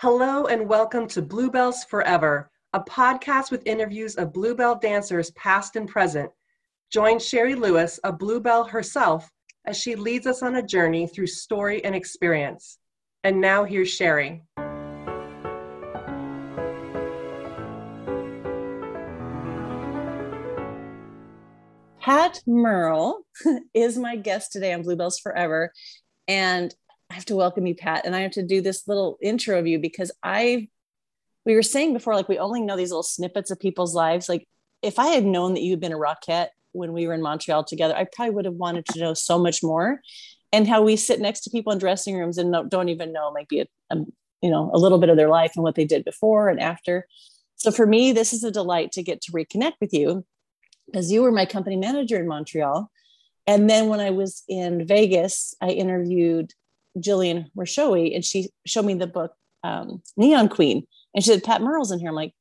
Hello and welcome to Bluebells Forever, a podcast with interviews of Bluebell dancers past and present. Join Sherry Lewis, a Bluebell herself, as she leads us on a journey through story and experience. And now here's Sherry. Pat Merle is my guest today on Bluebells Forever. And I have to welcome you, Pat, and I have to do this little intro of you because I, we were saying before, like we only know these little snippets of people's lives. Like if I had known that you had been a Rockette when we were in Montreal together, I probably would have wanted to know so much more. And how we sit next to people in dressing rooms and don't even know, might be a, a you know a little bit of their life and what they did before and after. So for me, this is a delight to get to reconnect with you because you were my company manager in Montreal. And then when I was in Vegas, I interviewed Jillian Rashowi, and she showed me the book um, Neon Queen, and she said Pat Merle's in here. I'm like,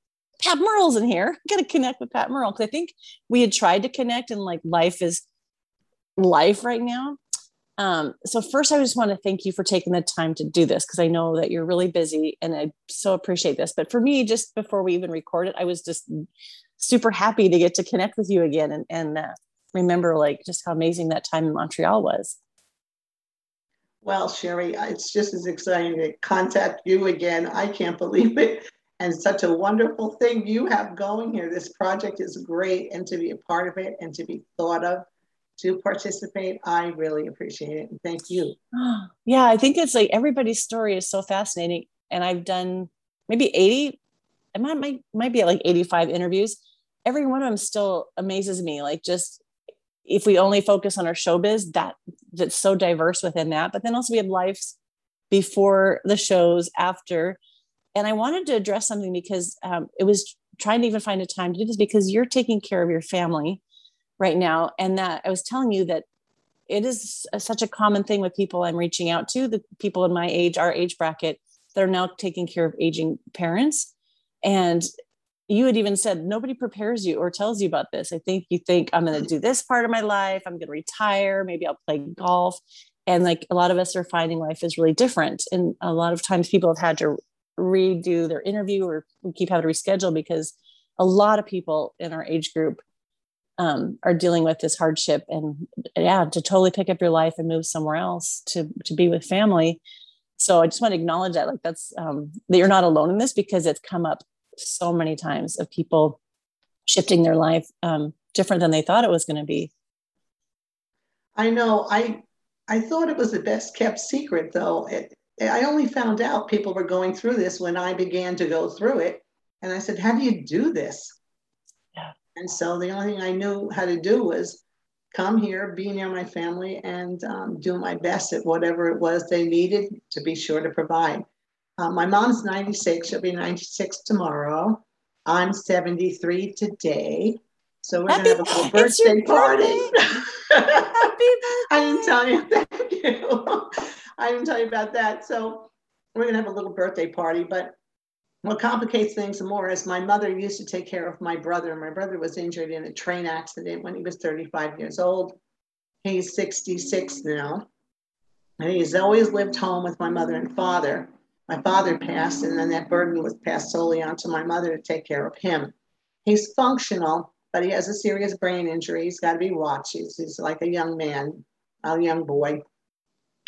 Pat Merle's in here. I got to connect with Pat Merle because I think we had tried to connect, and like life is life right now. Um, so first, I just want to thank you for taking the time to do this because I know that you're really busy, and I so appreciate this. But for me, just before we even recorded, I was just super happy to get to connect with you again and, and uh, remember like just how amazing that time in Montreal was. Well, Sherry, uh, it's just as exciting to contact you again. I can't believe it. And such a wonderful thing you have going here. This project is great, and to be a part of it and to be thought of to participate, I really appreciate it. And thank you. Yeah, I think it's like everybody's story is so fascinating. And I've done maybe 80, I might, might, might be at like 85 interviews. Every one of them still amazes me. Like just if we only focus on our showbiz, that that's so diverse within that. But then also we have lives before the shows, after. And I wanted to address something because um, it was trying to even find a time to do this because you're taking care of your family right now. And that I was telling you that it is a, such a common thing with people I'm reaching out to, the people in my age, our age bracket, that are now taking care of aging parents. And you had even said nobody prepares you or tells you about this. I think you think I'm going to do this part of my life. I'm going to retire. Maybe I'll play golf. And like a lot of us are finding life is really different. And a lot of times people have had to redo their interview or we keep having to reschedule because a lot of people in our age group um, are dealing with this hardship and yeah to totally pick up your life and move somewhere else to to be with family so i just want to acknowledge that like that's um, that you're not alone in this because it's come up so many times of people shifting their life um, different than they thought it was going to be. I know. I I thought it was the best kept secret, though. It, I only found out people were going through this when I began to go through it, and I said, "How do you do this?" Yeah. And so the only thing I knew how to do was come here, be near my family, and um, do my best at whatever it was they needed to be sure to provide. Uh, my mom's 96. She'll be 96 tomorrow. I'm 73 today. So we're Happy, gonna have a little birthday party. Birthday. I didn't tell you. Thank you. I didn't tell you about that. So we're gonna have a little birthday party. But what complicates things more is my mother used to take care of my brother. My brother was injured in a train accident when he was 35 years old. He's 66 now. And he's always lived home with my mother and father my father passed, and then that burden was passed solely onto my mother to take care of him. He's functional, but he has a serious brain injury. He's got to be watched. He's, he's like a young man, a young boy.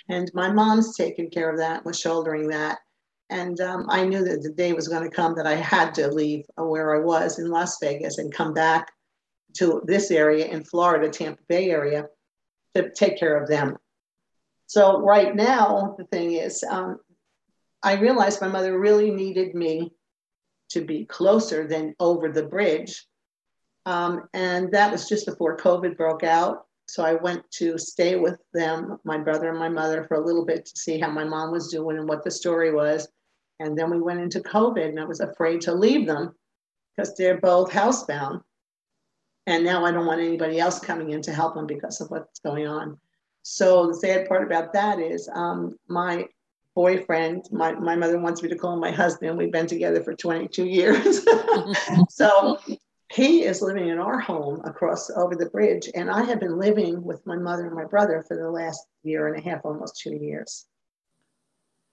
And my mom's taking care of that, was shouldering that. And um, I knew that the day was going to come that I had to leave where I was in Las Vegas and come back to this area in Florida, Tampa Bay area, to take care of them. So right now, the thing is, um, I realized my mother really needed me to be closer than over the bridge. Um, and that was just before COVID broke out. So I went to stay with them, my brother and my mother, for a little bit to see how my mom was doing and what the story was. And then we went into COVID, and I was afraid to leave them because they're both housebound. And now I don't want anybody else coming in to help them because of what's going on. So the sad part about that is um, my boyfriend. My, my mother wants me to call him my husband. We've been together for 22 years. so he is living in our home across over the bridge. And I have been living with my mother and my brother for the last year and a half, almost two years.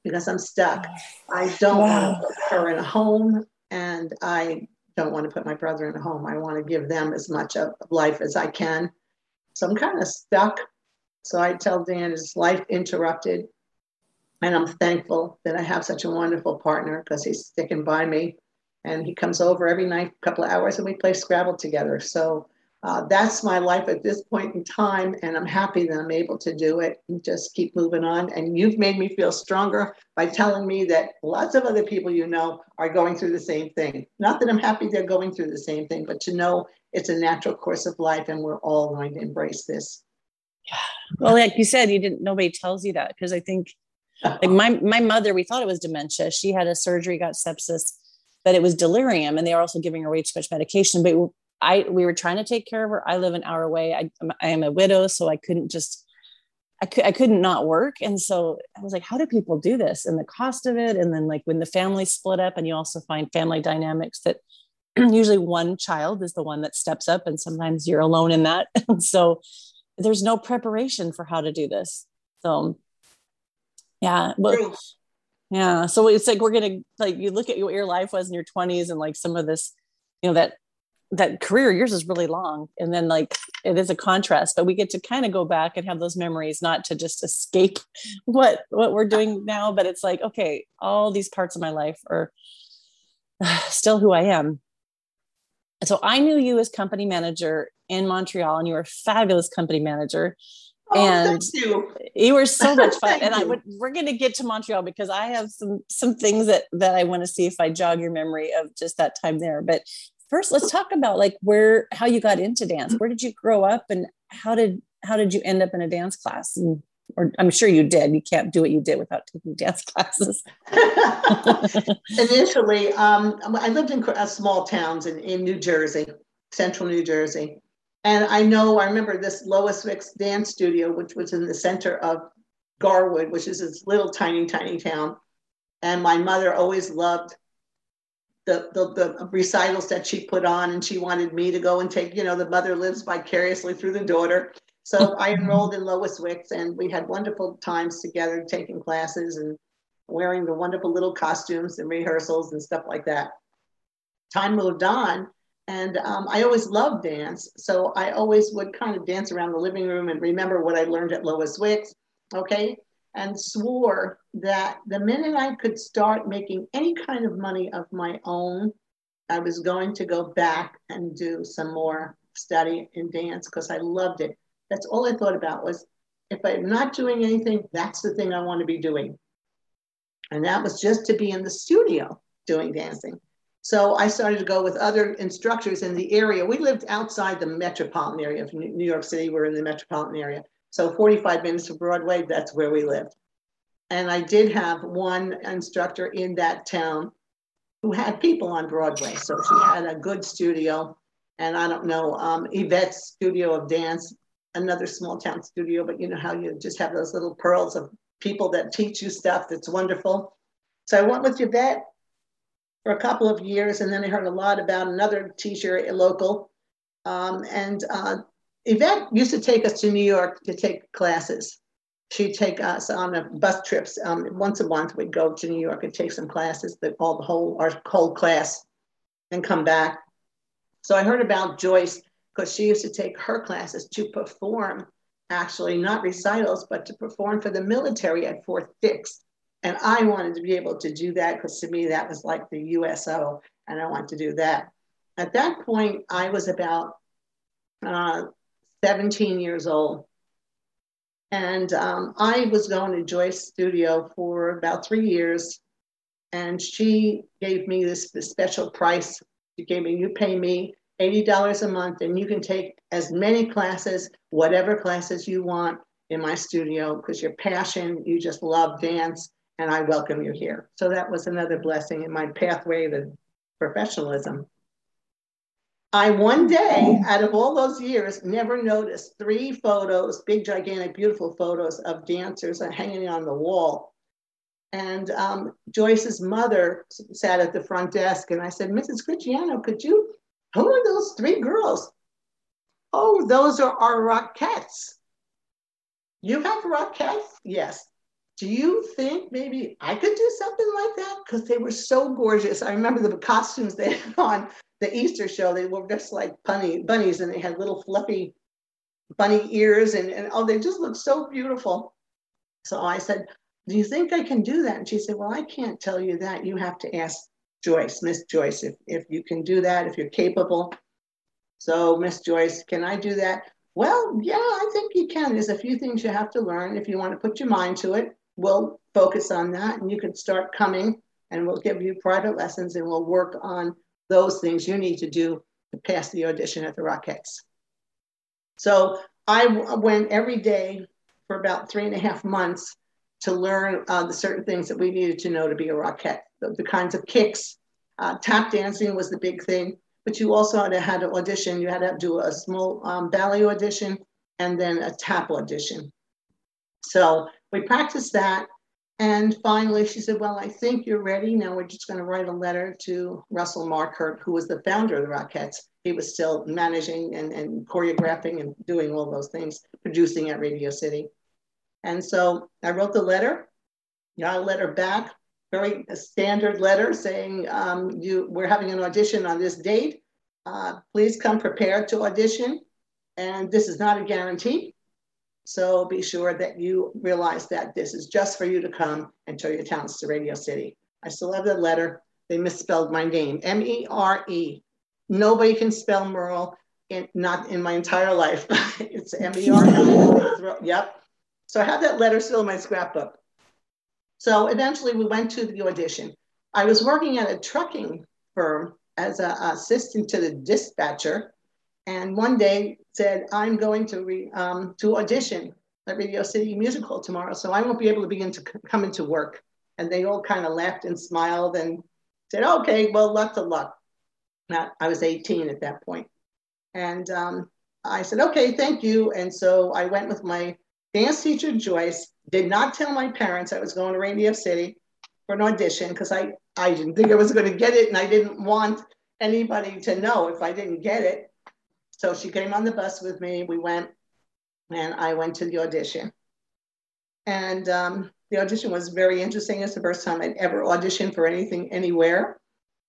because I'm stuck. I don't wow. want to put her in a home, and I don't want to put my brother in a home. I want to give them as much of life as I can. So I'm kind of stuck. So I tell Dan, his life interrupted. And I'm thankful that I have such a wonderful partner because he's sticking by me. And he comes over every night, a couple of hours, and we play Scrabble together. So uh, that's my life at this point in time, and I'm happy that I'm able to do it and just keep moving on. And you've made me feel stronger by telling me that lots of other people you know are going through the same thing. Not that I'm happy they're going through the same thing, but to know it's a natural course of life, and we're all going to embrace this. Yeah. Well, like you said, you didn't. Nobody tells you that because I think, like my my mother, we thought it was dementia. She had a surgery, got sepsis, but it was delirium, and they were also giving her way too much medication. But I we were trying to take care of her. I live an hour away. I, I am a widow, so I couldn't just I could I couldn't not work. And so I was like, how do people do this? And the cost of it. And then like when the family split up, and you also find family dynamics that usually one child is the one that steps up, and sometimes you're alone in that. And so there's no preparation for how to do this. So yeah. Well, yeah. So it's like we're gonna like you look at what your life was in your 20s and like some of this, you know, that that career yours is really long and then like it is a contrast but we get to kind of go back and have those memories not to just escape what what we're doing now but it's like okay all these parts of my life are still who i am so i knew you as company manager in montreal and you were a fabulous company manager Oh, and you. you. were so much fun. And i would we're going to get to montreal because i have some some things that that i want to see if i jog your memory of just that time there. But first let's talk about like where how you got into dance. Where did you grow up and how did how did you end up in a dance class? And or i'm sure you did. You can't do what you did without taking dance classes. Initially um, i lived in uh, small towns in, in new jersey central new jersey and i know i remember this lois wicks dance studio which was in the center of garwood which is this little tiny tiny town. And my mother always loved the, the, the recitals that she put on and she wanted me to go and take you know the mother lives vicariously through the daughter. So i enrolled in lois wicks and we had wonderful times together taking classes and wearing the wonderful little costumes and rehearsals and stuff like that. Time moved on and um, i always loved dance so i always would kind of dance around the living room and remember what i learned at lois wicks okay and swore that the minute I could start making any kind of money of my own, I was going to go back and do some more study in dance because I loved it. That's all I thought about was if I'm not doing anything, that's the thing I want to be doing. And that was just to be in the studio doing dancing. So I started to go with other instructors in the area. We lived outside the metropolitan area of New York City. We're in the metropolitan area. So 45 minutes from Broadway, that's where we lived. And I did have one instructor in that town who had people on Broadway. So she had a good studio. And I don't know, um, Yvette's Studio of Dance, another small town studio, but you know how you just have those little pearls of people that teach you stuff that's wonderful. So I went with Yvette for a couple of years, and then I heard a lot about another teacher, local. Um, and uh, Yvette used to take us to New York to take classes. She'd take us on a bus trips. Um, once a month, we'd go to New York and take some classes, that all the whole our whole class, and come back. So I heard about Joyce because she used to take her classes to perform, actually not recitals, but to perform for the military at Fort Dix. And I wanted to be able to do that because to me that was like the USO, and I wanted to do that. At that point, I was about uh, 17 years old. And um, I was going to Joyce Studio for about three years. And she gave me this, this special price. She gave me, you pay me $80 a month, and you can take as many classes, whatever classes you want in my studio, because your passion, you just love dance, and I welcome you here. So that was another blessing in my pathway to professionalism. I one day, out of all those years, never noticed three photos, big, gigantic, beautiful photos of dancers hanging on the wall. And um, Joyce's mother sat at the front desk, and I said, Mrs. Cristiano, could you, who are those three girls? Oh, those are our Rockettes. You have Rockettes? Yes. Do you think maybe I could do something like that? Because they were so gorgeous. I remember the costumes they had on the Easter show. They were just like bunny, bunnies and they had little fluffy bunny ears and, and oh, they just looked so beautiful. So I said, do you think I can do that? And she said, well, I can't tell you that. You have to ask Joyce, Miss Joyce, if, if you can do that, if you're capable. So Miss Joyce, can I do that? Well, yeah, I think you can. There's a few things you have to learn. If you want to put your mind to it, we'll focus on that and you can start coming and we'll give you private lessons and we'll work on those things you need to do to pass the audition at the Rockettes. So I went every day for about three and a half months to learn uh, the certain things that we needed to know to be a Rockette, the, the kinds of kicks. Uh, tap dancing was the big thing, but you also had to, had to audition. You had to do a small um, ballet audition and then a tap audition. So we practiced that. And finally, she said, Well, I think you're ready. Now we're just going to write a letter to Russell Markert, who was the founder of the Rockettes. He was still managing and, and choreographing and doing all those things, producing at Radio City. And so I wrote the letter, got a letter back, very standard letter saying, um, you, We're having an audition on this date. Uh, please come prepared to audition. And this is not a guarantee. So be sure that you realize that this is just for you to come and show your talents to Radio City. I still have the letter. They misspelled my name, M-E-R-E. Nobody can spell Merle, in, not in my entire life. it's M-E-R-E. yep. So I have that letter still in my scrapbook. So eventually we went to the audition. I was working at a trucking firm as an assistant to the dispatcher and one day said, I'm going to, re, um, to audition at Radio City Music Hall tomorrow, so I won't be able to begin to come into work. And they all kind of laughed and smiled and said, okay, well, lots of luck. Now, I was 18 at that point. And um, I said, okay, thank you. And so I went with my dance teacher, Joyce, did not tell my parents I was going to Radio City for an audition because I, I didn't think I was going to get it and I didn't want anybody to know if I didn't get it. So she came on the bus with me. We went, and I went to the audition. And um, the audition was very interesting. It's the first time I'd ever auditioned for anything anywhere.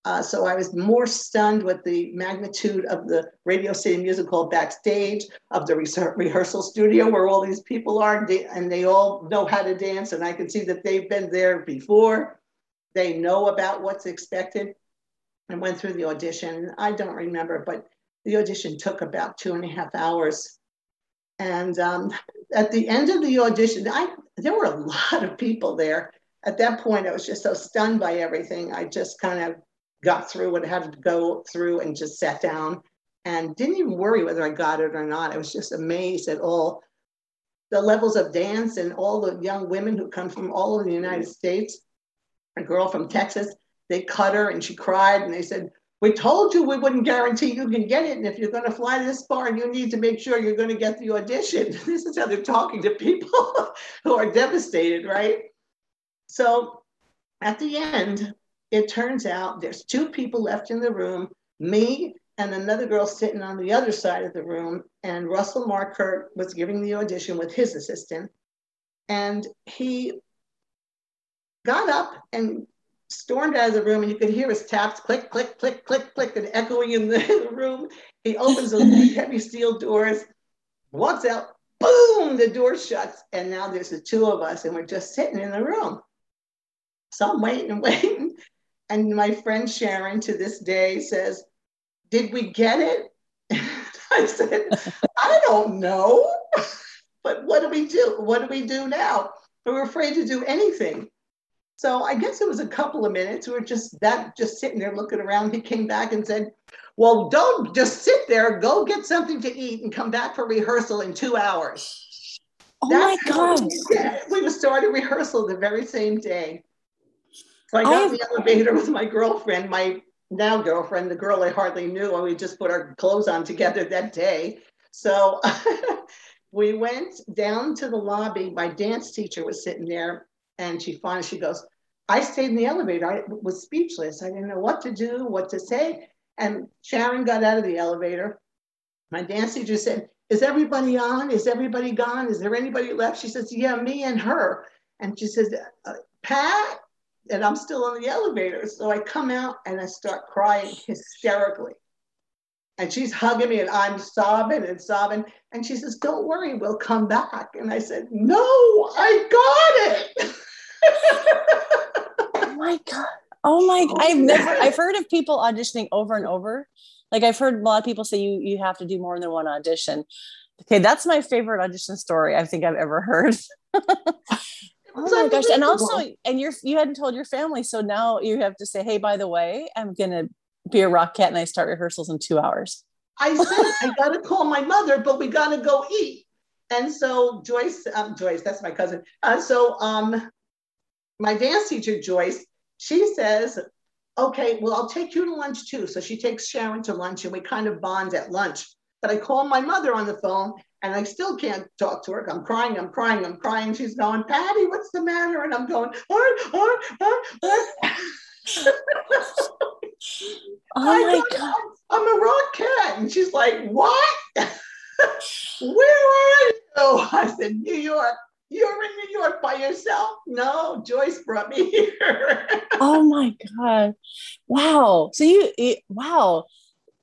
Uh, so I was more stunned with the magnitude of the Radio City Music Hall backstage, of the rehearsal studio where all these people are, and they all know how to dance. And I can see that they've been there before. They know about what's expected. I went through the audition. I don't remember, but the audition took about two and a half hours. And um, at the end of the audition, I, there were a lot of people there. At that point, I was just so stunned by everything. I just kind of got through what I had to go through and just sat down and didn't even worry whether I got it or not. I was just amazed at all the levels of dance and all the young women who come from all over the United States. A girl from Texas, they cut her and she cried and they said, we told you we wouldn't guarantee you can get it. And if you're going to fly this far, you need to make sure you're going to get the audition. This is how they're talking to people who are devastated, right? So at the end, it turns out there's two people left in the room me and another girl sitting on the other side of the room. And Russell Markert was giving the audition with his assistant. And he got up and stormed out of the room and you could hear his taps click, click, click, click, click, and echoing in the room. He opens those heavy steel doors, walks out, boom, the door shuts. And now there's the two of us and we're just sitting in the room. So I'm waiting and waiting. And my friend Sharon to this day says, Did we get it? I said, I don't know. but what do we do? What do we do now? We're afraid to do anything. So I guess it was a couple of minutes. We were just that just sitting there looking around. He came back and said, Well, don't just sit there, go get something to eat and come back for rehearsal in two hours. Oh That's my God. We, we started rehearsal the very same day. So I got oh. in the elevator with my girlfriend, my now girlfriend, the girl I hardly knew, and we just put our clothes on together that day. So we went down to the lobby. My dance teacher was sitting there and she finally, she goes, I stayed in the elevator. I was speechless. I didn't know what to do, what to say. And Sharon got out of the elevator. My dance teacher said, Is everybody on? Is everybody gone? Is there anybody left? She says, Yeah, me and her. And she says, uh, Pat, and I'm still in the elevator. So I come out and I start crying hysterically. And she's hugging me and I'm sobbing and sobbing. And she says, Don't worry, we'll come back. And I said, No, I got it. oh my God. Oh my, oh, I've never, I've heard of people auditioning over and over. Like I've heard a lot of people say you, you have to do more than one audition. Okay. That's my favorite audition story I think I've ever heard. Oh my gosh. And also, and you're you hadn't told your family. So now you have to say, hey, by the way, I'm gonna be a Rockette and I start rehearsals in two hours. I said, I gotta call my mother, but we gotta go eat. And so Joyce, um, Joyce, that's my cousin. Uh, so um, my dance teacher, Joyce, she says, okay, well, I'll take you to lunch too. So she takes Sharon to lunch and we kind of bond at lunch. But I call my mother on the phone and I still can't talk to her. I'm crying, I'm crying, I'm crying. She's going, Patty, what's the matter? And I'm going, oh, oh, oh, oh. my God. I'm a Rockette. And she's like, what? Where are you? I said, New York. You're in New York by yourself? No, Joyce brought me here. oh my God. Wow. So you, wow.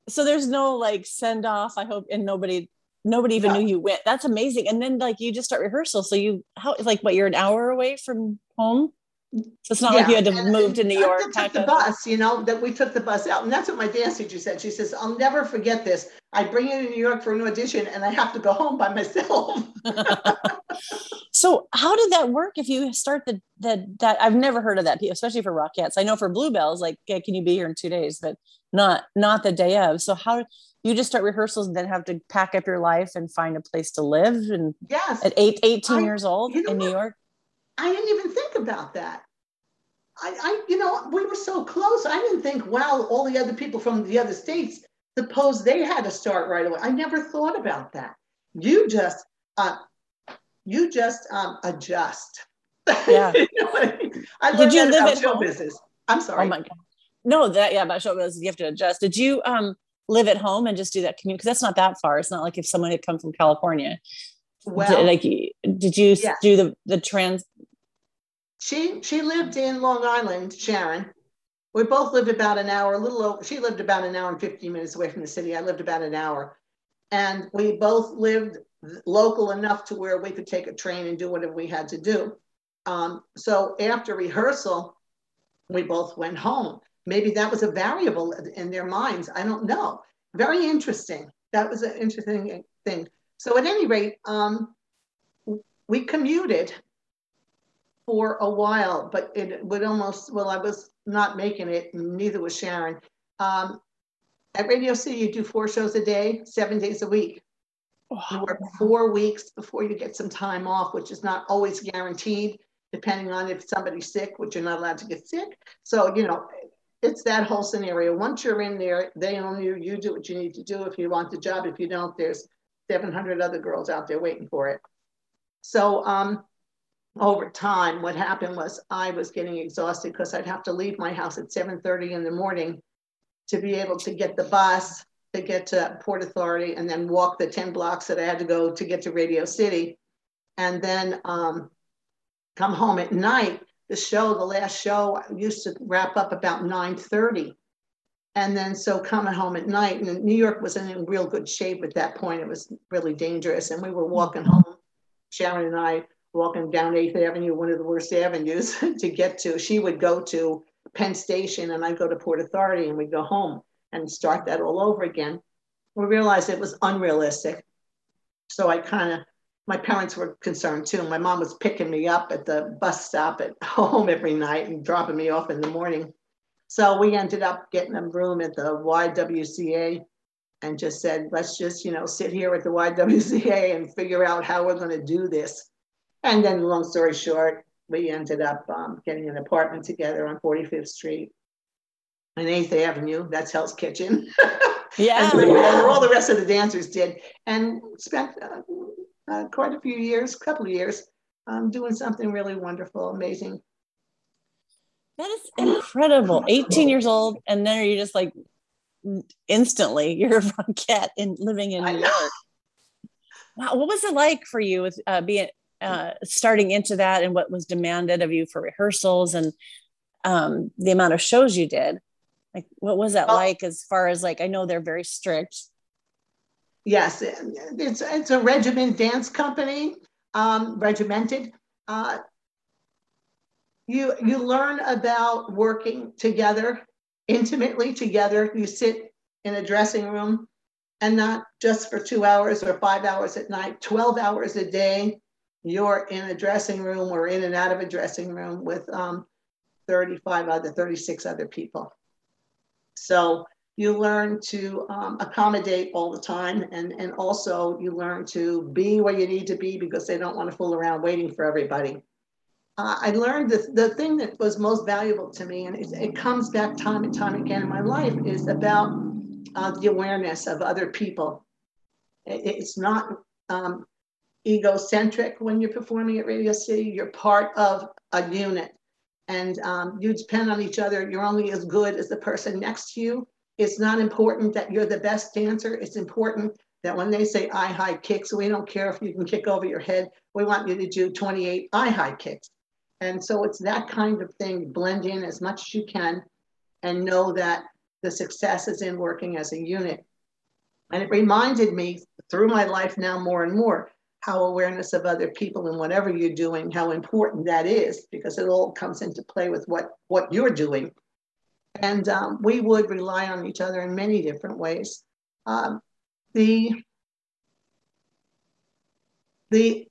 So there's no like send off, I hope, and nobody nobody even yeah. knew you went. That's amazing. And then like you just start rehearsal. So you how like what you're an hour away from home? So it's not yeah. like you had to and, move to New York. took the bus, you know, that we took the bus out. And that's what my dance teacher said. She says, I'll never forget this. I bring you to New York for a new audition and I have to go home by myself. so how did that work if you start the, the that I've never heard of that, especially for Rockettes. I know for Bluebells, like, yeah, can you be here in two days? But not not the day of. So how you just start rehearsals and then have to pack up your life and find a place to live and yes at eight, 18 I, years old you know in New York I didn't even think about that I, I you know we were so close I didn't think wow all the other people from the other states suppose they had to start right away I never thought about that you just uh, you just um, adjust yeah I did you live at show home? business I'm sorry oh my god no that yeah about show business you have to adjust did you um live at home and just do that commute because that's not that far. It's not like if someone had come from California. Well, did, like, did you yeah. do the the trans? She she lived in Long Island, Sharon. We both lived about an hour, a little over. She lived about an hour and 15 minutes away from the city. I lived about an hour, and we both lived local enough to where we could take a train and do whatever we had to do. Um, so after rehearsal, we both went home maybe that was a variable in their minds. I don't know. Very interesting. That was an interesting thing. So at any rate, um, we commuted for a while, but it would almost, well, I was not making it, neither was Sharon. Um, at Radio City, you do four shows a day, seven days a week. Oh, you work four weeks before you get some time off, which is not always guaranteed, depending on if somebody's sick, which you're not allowed to get sick. So, you know, it's that whole scenario. Once you're in there, they own you. You do what you need to do. If you want the job, if you don't, there's 700 other girls out there waiting for it. So um, over time, what happened was I was getting exhausted because I'd have to leave my house at 7:30 in the morning to be able to get the bus to get to Port Authority and then walk the 10 blocks that I had to go to get to Radio City, and then um, come home at night the show, the last show used to wrap up about 9:30. And then so coming home at night, and New York was in real good shape at that point. It was really dangerous. And we were walking home, Sharon and I walking down 8th Avenue, one of the worst avenues to get to. She would go to Penn Station and I'd go to Port Authority and we'd go home and start that all over again. We realized it was unrealistic. So I kind of my parents were concerned too. My mom was picking me up at the bus stop at home every night and dropping me off in the morning. So we ended up getting a room at the YWCA and just said, let's just, you know, sit here at the YWCA and figure out how we're going to do this. And then, long story short, we ended up um, getting an apartment together on 45th Street and 8th Avenue. That's Hell's Kitchen. Yeah. and, and all the rest of the dancers did. And spent uh, uh, quite a few years, couple of years, um, doing something really wonderful, amazing. That is incredible. 18 years old, and then you're just like instantly you're a Rockette and living in New York. Wow, what was it like for you with uh, being uh, starting into that and what was demanded of you for rehearsals and um, the amount of shows you did. Like what was that like as far as like i know they're very strict. Yes it's it's a regiment dance company um, regimented. Uh, you you learn about working together intimately together. You sit in a dressing room and not just for two hours or five hours at night 12 hours a day you're in a dressing room or in and out of a dressing room with um, 35 other 36 other people so you learn to um, accommodate all the time and, and also you learn to be where you need to be because they don't want to fool around waiting for everybody uh, I learned the, the thing that was most valuable to me, and it, it comes back time and time again in my life, is about uh, the awareness of other people. It, it's not um, egocentric when you're performing at Radio City, you're part of a unit. And um, you depend on each other. You're only as good as the person next to you. It's not important that you're the best dancer. It's important that when they say eye high kicks, we don't care if you can kick over your head. We want you to do 28 eye high kicks. And so it's that kind of thing, blend in as much as you can and know that the success is in working as a unit. And it reminded me through my life now more and more how awareness of other people and whatever you're doing, how important that is, because it all comes into play with what, what you're doing. And um, we would rely on each other in many different ways. Um, the, the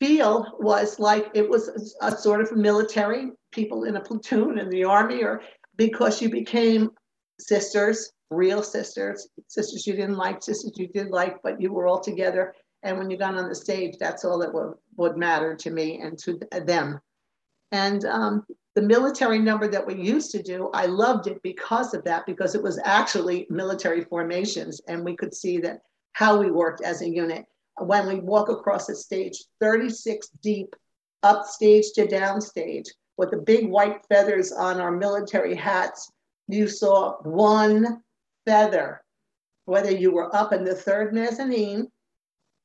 feel was like it was a, a sort of military, people in a platoon in the army, or because you became sisters, real sisters, sisters you didn't like, sisters you did like, but you were all together. And when you got on the stage, that's all that would, would matter to me and to them. And um, the military number that we used to do, I loved it because of that, because it was actually military formations. And we could see that how we worked as a unit when we walk across the stage, 36 deep, upstage to downstage, with the big white feathers on our military hats, you saw one feather, whether you were up in the third mezzanine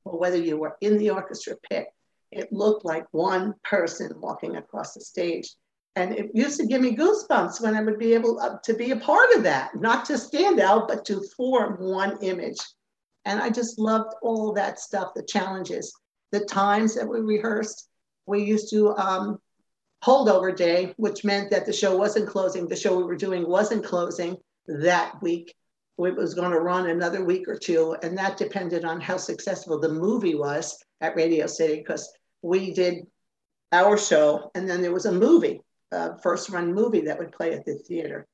or whether you were in the orchestra pit. It looked like one person walking across the stage. And it used to give me goosebumps when I would be able uh, to be a part of that, not to stand out, but to form one image. And I just loved all that stuff, the challenges, the times that we rehearsed. We used to um, holdover day, which meant that the show wasn't closing. The show we were doing wasn't closing that week. It was going to run another week or two. And that depended on how successful the movie was at Radio City, because we did our show and then there was a movie, a first run movie that would play at the theater.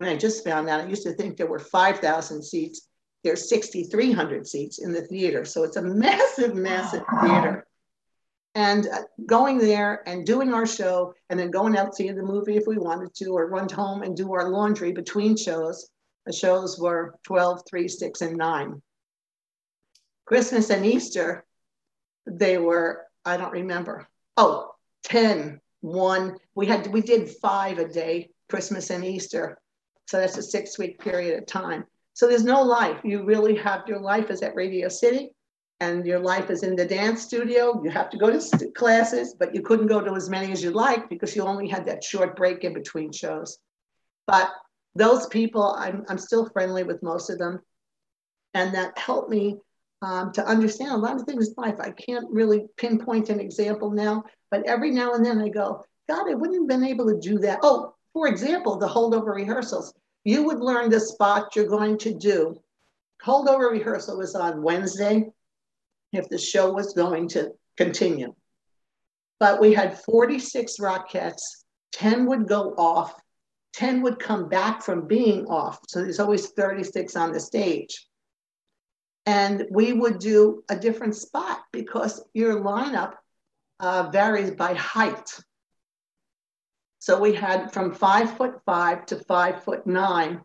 And I just found out, I used to think there were 5,000 seats there's 6,300 seats in the theater. So it's a massive, massive theater. And uh, going there and doing our show and then going out to see the movie if we wanted to, or run home and do our laundry between shows. The shows were 12, 3, 6, and 9. Christmas and Easter, they were, I don't remember. Oh, 10, 1. We had we did five a day, Christmas and Easter. So that's a six week period of time. So there's no life. You really have your life is at Radio City and your life is in the dance studio. You have to go to classes, but you couldn't go to as many as you'd like because you only had that short break in between shows. But those people, I'm, I'm still friendly with most of them. And that helped me um, to understand a lot of things in life. I can't really pinpoint an example now, but every now and then I go, God, I wouldn't have been able to do that. Oh, for example, the holdover rehearsals you would learn the spot you're going to do. Holdover rehearsal was on Wednesday if the show was going to continue. But we had 46 Rockettes, 10 would go off, 10 would come back from being off. So there's always 36 on the stage. And we would do a different spot because your lineup uh, varies by height. So we had from five foot five to five foot nine.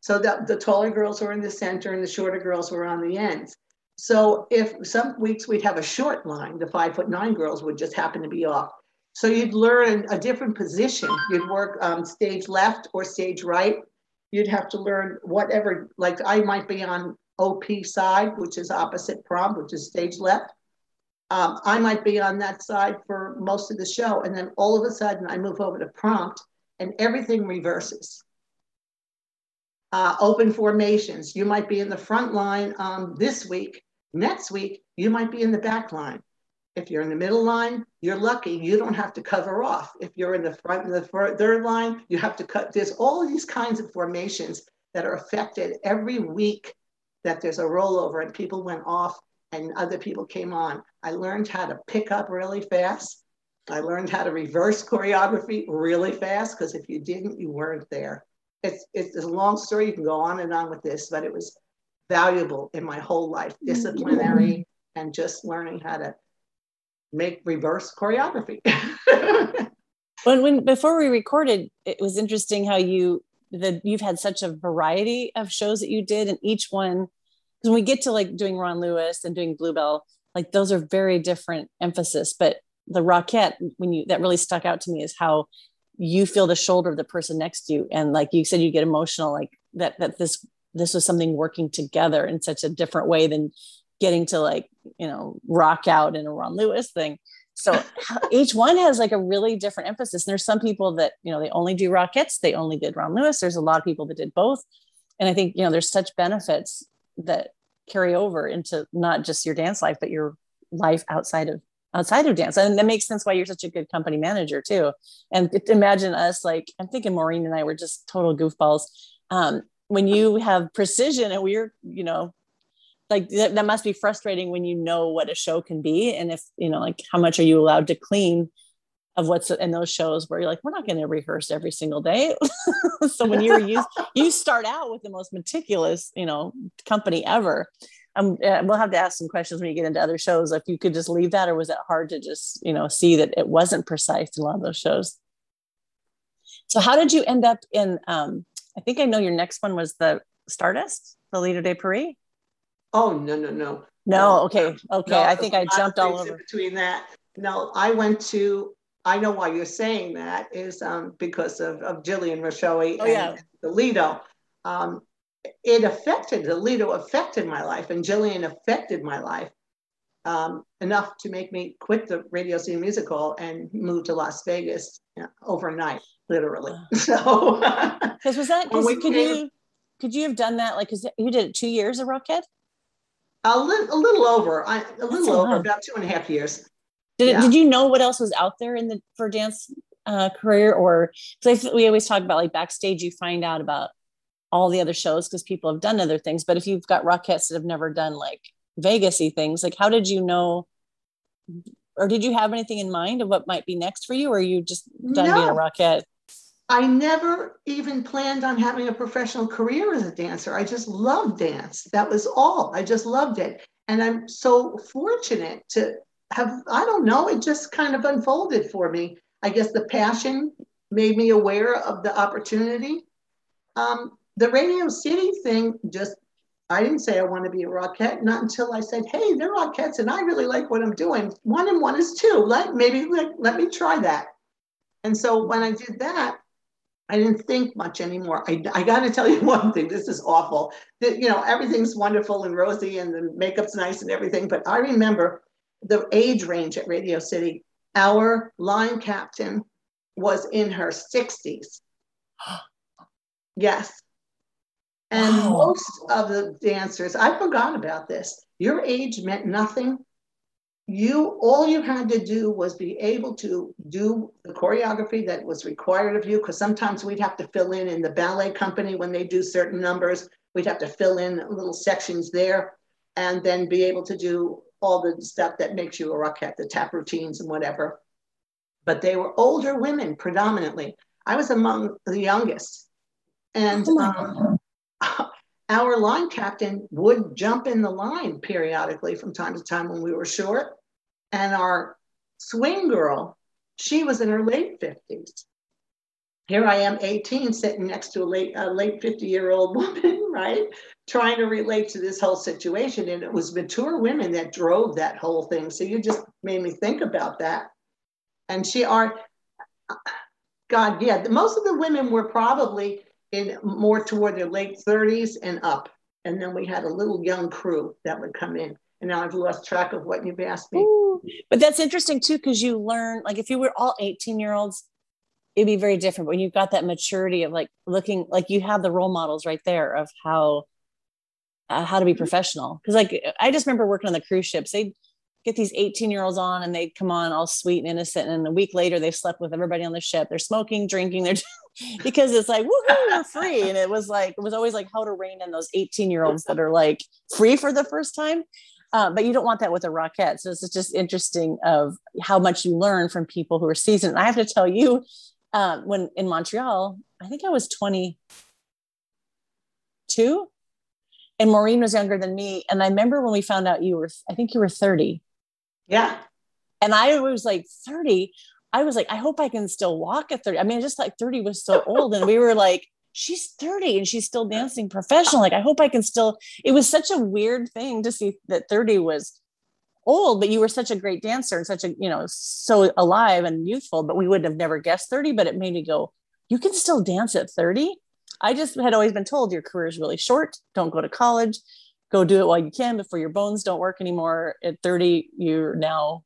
So the, the taller girls were in the center and the shorter girls were on the ends. So if some weeks we'd have a short line, the five foot nine girls would just happen to be off. So you'd learn a different position. You'd work um, stage left or stage right. You'd have to learn whatever, like I might be on OP side, which is opposite prompt, which is stage left. um, I might be on that side for most of the show. And then all of a sudden I move over to prompt and everything reverses. Uh, open formations. You might be in the front line um, this week. Next week, you might be in the back line. If you're in the middle line, you're lucky. You don't have to cover off. If you're in the front and the third line, you have to cut. There's all these kinds of formations that are affected every week that there's a rollover and people went off and other people came on. I learned how to pick up really fast. I learned how to reverse choreography really fast because if you didn't, you weren't there. It's, it's a long story. You can go on and on with this, but it was valuable in my whole life, mm-hmm. disciplinary and just learning how to make reverse choreography. when, when before we recorded, it was interesting how you that you've had such a variety of shows that you did, and each one because when we get to like doing Ron Lewis and doing Bluebell, like those are very different emphasis. But the Rockette, when you that really stuck out to me is how you feel the shoulder of the person next to you, and like you said, you get emotional, like that that this this was something working together in such a different way than getting to like you know rock out in a Ron Lewis thing. So each one has like a really different emphasis. And there's some people that you know they only do Rockettes they only did Ron Lewis. There's a lot of people that did both, and I think you know there's such benefits that carry over into not just your dance life but your life outside of outside of dance and that makes sense why you're such a good company manager too and imagine us like i'm thinking maureen and i were just total goofballs um, when you have precision and we're you know like that, that must be frustrating when you know what a show can be and if you know like how much are you allowed to clean of what's in those shows where you're like, we're not going to rehearse every single day. so when you're used, you start out with the most meticulous, you know, company ever. Um, we'll have to ask some questions when you get into other shows. If you could just leave that, or was it hard to just, you know, see that it wasn't precise in a lot of those shows? So how did you end up in? Um, I think I know your next one was the Stardust, the Lido de Paris. Oh no no no no. Okay okay. No, I think I jumped all over between that. No, I went to I know why you're saying that is um, because of, of Gillian Roscioli oh, and, yeah. the Lido. Um, it affected, the Lido affected my life and Jillian affected my life um, enough to make me quit the Radio City Music Hall and move to Las Vegas you know, overnight, literally. So, because was that, cause could came, you, could you have done that? Like, cause you did it two years of Rockette? A, li- a little over, I, a little over, about two and a half years. Did, yeah. did you know what else was out there in the for dance uh, career, or because we always talk about like backstage, you find out about all the other shows because people have done other things. But if you've got Rockettes that have never done like Vegasy things, like how did you know? Or did you have anything in mind of what might be next for you, or you just done no. being a Rockette? I never even planned on having a professional career as a dancer. I just loved dance. That was all. I just loved it. And I'm so fortunate to have I don't know, it just kind of unfolded for me. I guess the passion made me aware of the opportunity. Um, the Radio City thing just I didn't say I want to be a Rockette, not until I said, "Hey, they're Rockettes, and I really like what I'm doing. One and one is two. Let maybe let, let me try that." And so when I did that, I didn't think much anymore. I, I got to tell you one thing. This is awful. That you know everything's wonderful and rosy, and the makeup's nice and everything. But I remember the age range at Radio City, our line captain was in her 60s. yes. And wow. most of the dancers, I forgot about this. Your age meant nothing. You all you had to do was be able to do the choreography that was required of you. Because sometimes we'd have to fill in in the ballet company when they do certain numbers. We'd have to fill in little sections there, and then be able to do all the stuff that makes you a rockette, the tap routines and whatever. But they were older women predominantly. I was among the youngest. And oh um, our line captain would jump in the line periodically from time to time when we were short. And our swing girl, she was in her late 50s. Here I am, 18, sitting next to a late, a late 50 year old woman, right? trying to relate to this whole situation. And it was mature women that drove that whole thing. So you just made me think about that. And she are, God, yeah, most of the women were probably in more toward their late 30s and up. And then we had a little young crew that would come in. and now I've lost track of what you've asked me. Ooh. But that's interesting too, because you learn, like, if you were all 18 year olds, it'd be very different. When you've got that maturity of like looking, like you have the role models right there of how uh, how to be professional. Because like I just remember working on the cruise ships, they'd get these 18 year olds on and they'd come on all sweet and innocent, and a week later they've slept with everybody on the ship. They're smoking, drinking, they're because it's like woohoo, we're free. And it was like it was always like how to rein in those 18 year olds that are like free for the first time. Uh, but you don't want that with a rocket. So it's just interesting of how much you learn from people who are seasoned. And I have to tell you, um, when in Montreal, I think I was 22 and Maureen was younger than me. And I remember when we found out you were, I think you were 30. Yeah. And I was like 30. I was like, I hope I can still walk at 30. I mean, just like 30 was so old. And we were like, she's 30 and she's still dancing professional. Like, I hope I can still, it was such a weird thing to see that 30 was old, but you were such a great dancer and such a, you know, so alive and youthful, but we would have never guessed 30, but it made me go, you can still dance at 30. I just had always been told your career is really short. Don't go to college. Go do it while you can before your bones don't work anymore. At 30, you're now,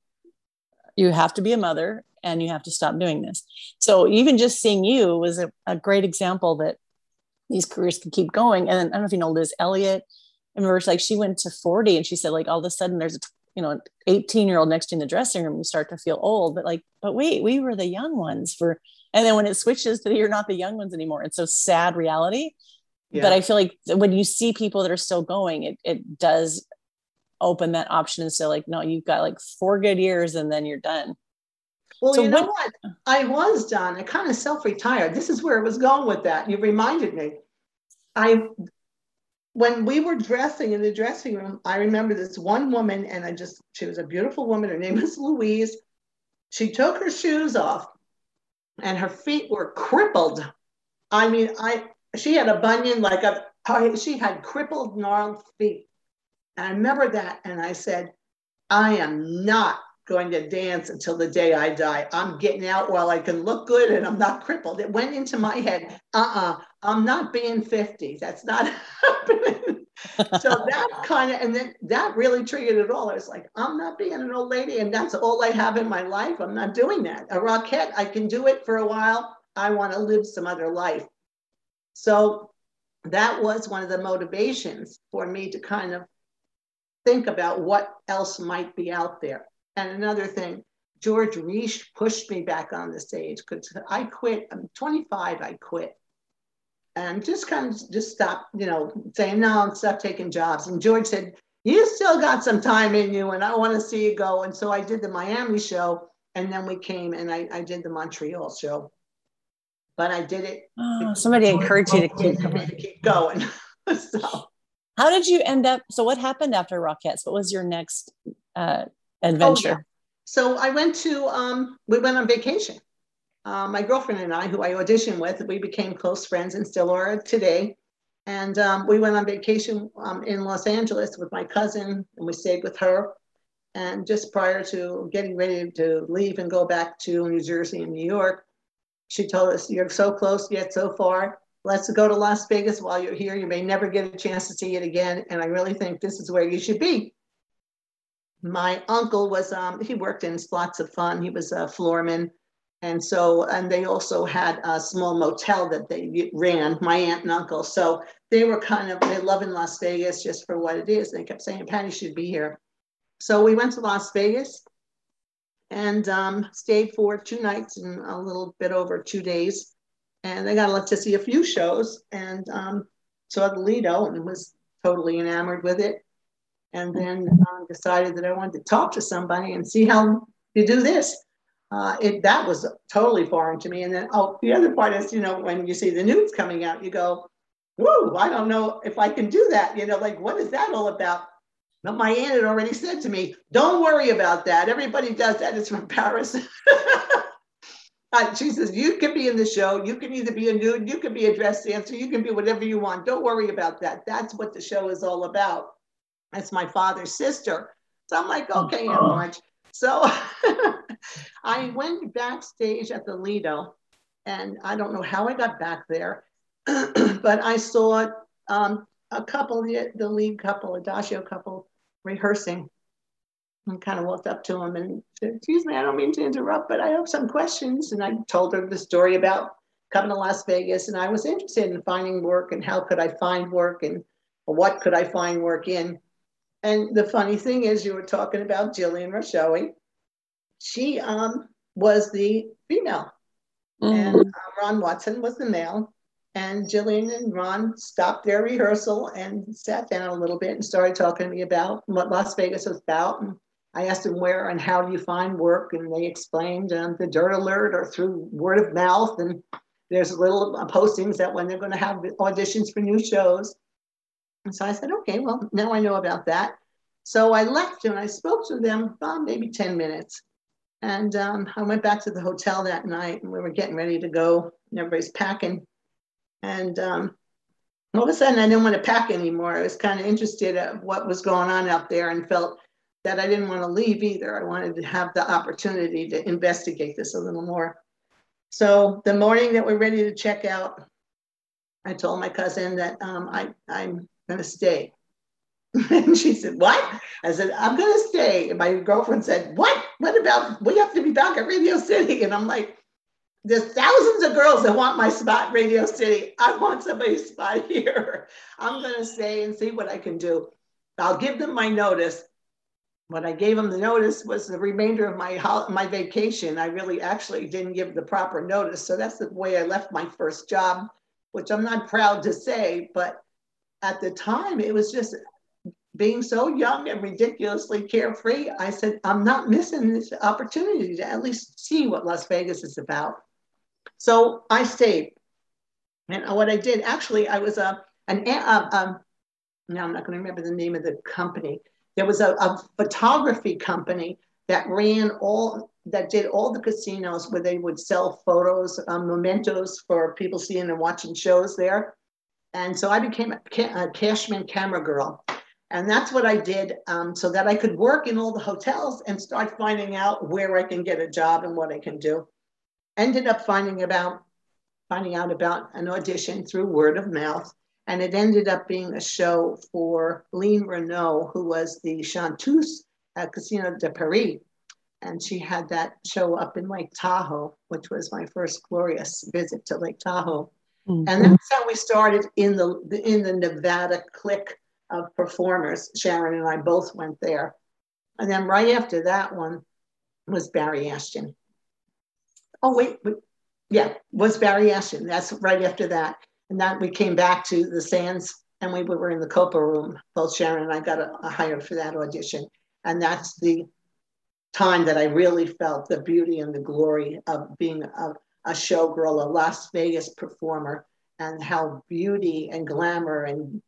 you have to be a mother and you have to stop doing this. So even just seeing you was a, a great example that these careers can keep going. And I don't know if you know Liz Elliott. I remember like she went to 40 and she said like all of a sudden there's a you know, an 18 year old next to you in the dressing room, you start to feel old. But like, but wait, we were the young ones for, and then when it switches to you're not the young ones anymore, it's a sad reality. Yeah. But I feel like when you see people that are still going, it it does open that option and say like, no, you've got like four good years and then you're done. Well, so you know what? what? I was done. I kind of self-retired. This is where it was going with that. You reminded me. I when we were dressing in the dressing room, I remember this one woman, and I just, she was a beautiful woman. Her name was Louise. She took her shoes off and her feet were crippled. I mean, I, she had a bunion like a, oh, she had crippled, gnarled feet. And I remember that. And I said, I am not going to dance until the day I die. I'm getting out while I can look good and I'm not crippled. It went into my head, uh-uh, I'm not being 50. That's not happening. so that kind of, and then that really triggered it all. I was like, I'm not being an old lady and that's all I have in my life. I'm not doing that. A rocket, I can do it for a while. I want to live some other life. So that was one of the motivations for me to kind of think about what else might be out there. And another thing, George Reish pushed me back on the stage because I quit. I'm 25, I quit. And just kind of just stop, you know, saying, no, and stop taking jobs. And George said, you still got some time in you and I want to see you go. And so I did the Miami show and then we came and I, I did the Montreal show. But I did it. Oh, somebody encouraged you to keep, to keep going. so. How did you end up? So what happened after Rockettes? What was your next uh, adventure? Oh, yeah. So I went to, um, we went on vacation. Uh, my girlfriend and I, who I auditioned with, we became close friends and still are today. And um, we went on vacation um, in Los Angeles with my cousin, and we stayed with her. And just prior to getting ready to leave and go back to New Jersey and New York, she told us, You're so close yet so far. Let's go to Las Vegas while you're here. You may never get a chance to see it again. And I really think this is where you should be my uncle was um, he worked in lots of fun. He was a floorman. And so and they also had a small motel that they ran my aunt and uncle. So they were kind of they love in las vegas just for what it is. And they kept saying patty should be here. So we went to las vegas and um, stayed for two nights and a little bit over two days. And i got to see a few shows and um, saw the lido and was totally enamored with it and then um, decided that I wanted to talk to somebody and see how you do this. Uh, it that was totally foreign to me. And then oh, the other part is, you know, when you see the news coming out, you go, "Whoa, I don't know if I can do that." You know, like what is that all about? But my aunt had already said to me, "Don't worry about that. Everybody does that. It's from Paris." uh, she says, "You can be in the show. You can either be a nude, you can be a dress dancer, you can be whatever you want. Don't worry about that. That's what the show is all about." That's my father's sister. So I'm like, oh, okay, Aunt Marge. So I went backstage at the Lido, and I don't know how I got back there, but I saw um, a couple, the, the lead couple, a Adagio couple, rehearsing and kind of walked up to him and said, Excuse me, I don't mean to interrupt, but I have some questions. And I told her the story about coming to Las Vegas and I was interested in finding work and how could I find work and what could I find work in. And the funny thing is, you were talking about Jillian Roshowi. She um, was the female, mm-hmm. and uh, Ron Watson was the male. And Jillian and Ron stopped their rehearsal and sat down a little bit and started talking to me about what Las Vegas was about. And I asked them where and how do you find work, and they explained um, the Dirt Alert or through word of mouth. And there's little postings that when they're going to have auditions for new shows. And so I said, okay, well, now I know about that. So I left and I spoke to them about maybe 10 minutes. And um, I went back to the hotel that night and we were getting ready to go. And everybody's packing. And um, all of a sudden, I didn't want to pack anymore. I was kind of interested at what was going on out there and felt that I didn't want to leave either. I wanted to have the opportunity to investigate this a little more. So the morning that we're ready to check out, I told my cousin that um, I, I'm going to stay. and she said, What? I said, I'm going to stay. And my girlfriend said, What? What about we have to be back at Radio City? And I'm like, There's thousands of girls that want my spot, Radio City. I want somebody's spot here. I'm going to stay and see what I can do. I'll give them my notice. When I gave them the notice was the remainder of my my vacation. I really actually didn't give the proper notice. So that's the way I left my first job, which I'm not proud to say, but at the time it was just being so young and ridiculously carefree, I said, I'm not missing this opportunity to at least see what Las Vegas is about. So I stayed. And what I did, actually, I was a, an, a, um, now I'm not going to remember the name of the company. There was a, a photography company that ran all, that did all the casinos where they would sell photos, um, mementos for people seeing and watching shows there. And so I became a, Cashman camera girl. And that's what I did um, so that I could work in all the hotels and start finding out where I can get a job and what I can do. Ended up finding about finding out about an audition through word of mouth. And it ended up being a show for Line Renaud, who was the chanteuse at Casino de Paris. And she had that show up in Lake Tahoe, which was my first glorious visit to Lake Tahoe. Mm-hmm. And that's how we started in the in the Nevada clique of performers. Sharon and I both went there. And then right after that one was Barry Ashton. Oh, wait, wait. yeah, was Barry Ashton. That's right after that. And then we came back to the Sands and we were in the Copa room. Both Sharon and I got a, a hired for that audition. And that's the time that I really felt the beauty and the glory of being a, a showgirl, a Las Vegas performer, and how beauty and glamour and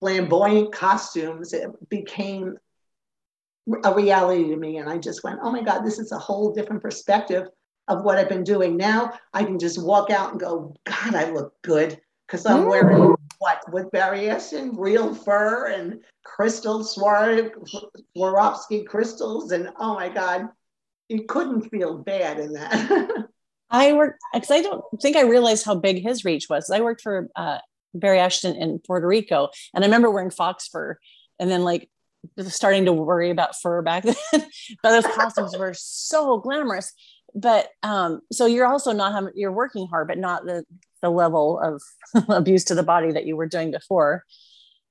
flamboyant costumes it became a reality to me. And I just went, oh my God, this is a whole different perspective of what I've been doing. Now I can just walk out and go, God, I look good because I'm mm. wearing what with Barry Ashton, real fur and crystal Swarovski crystals. And oh my God, you couldn't feel bad in that. I worked because I don't think I realized how big his reach was. I worked for uh, Barry Ashton in Puerto Rico, and I remember wearing fox fur, and then like starting to worry about fur back then. but those costumes were so glamorous. But um, so you're also not having you're working hard, but not the the level of abuse to the body that you were doing before.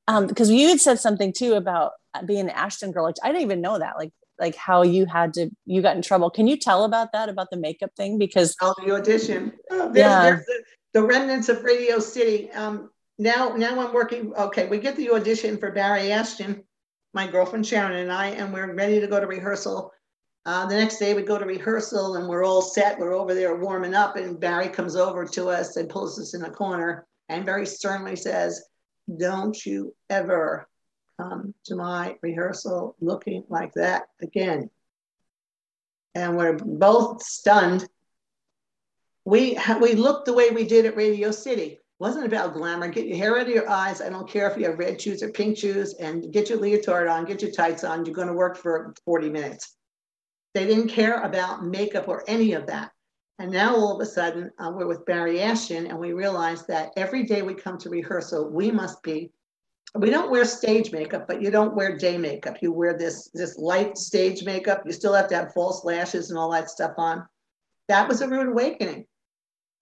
Um, because you had said something too about being an Ashton girl. Like I didn't even know that. Like like how you had to you got in trouble. Can you tell about that about the makeup thing? Because oh the audition? Oh, there's, yeah. There's the, the, remnants of radio city. Um now now i'm working okay we get the audition for barry ashton my girlfriend sharon and i and we're ready to go to rehearsal. Uh, the next day we go to rehearsal and we're all set. We're over there warming up and barry comes over to us and pulls us in a corner and very sternly says don't you ever come to my rehearsal looking like that again. And we're both stunned. We, we looked the way we did at Radio City. It wasn't about glamour. Get your hair out of your eyes. I don't care if you have red shoes or pink shoes and get your leotard on, get your tights on. You're going to work for 40 minutes. They didn't care about makeup or any of that. And now all of a sudden, uh, we're with Barry Ashton, and we realize that every day we come to rehearsal, we must be we don't wear stage makeup, but you don't wear day makeup. You wear this this light stage makeup. You still have to have false lashes and all that stuff on. That was a rude awakening.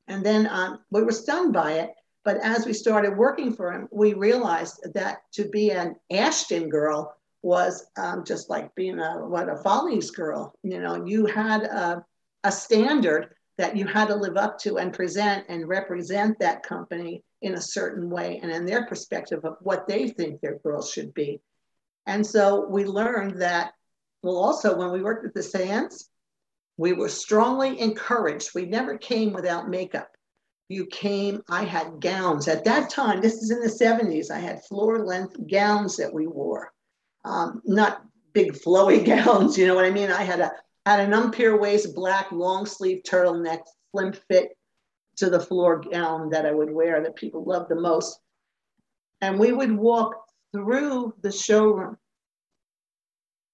And then um, we were stunned by it. But as we started working for him, we realized that to be an Ashton girl was um, just like being a what a Follies girl. You know, you had a, a standard that you had to live up to and present and represent that company in a certain way and in their perspective of what they think their girls should be. And so we learned that, well, also when we worked at the Sands, we were strongly encouraged. We never came without makeup. You came, I had gowns. At that time, this is in the 70s, I had floor length gowns that we wore. Um, not big flowy gowns, you know what I mean? I had a had an umpire waist, black long sleeve turtleneck, slim fit to the floor gown that I would wear that people loved the most. And we would walk through the showroom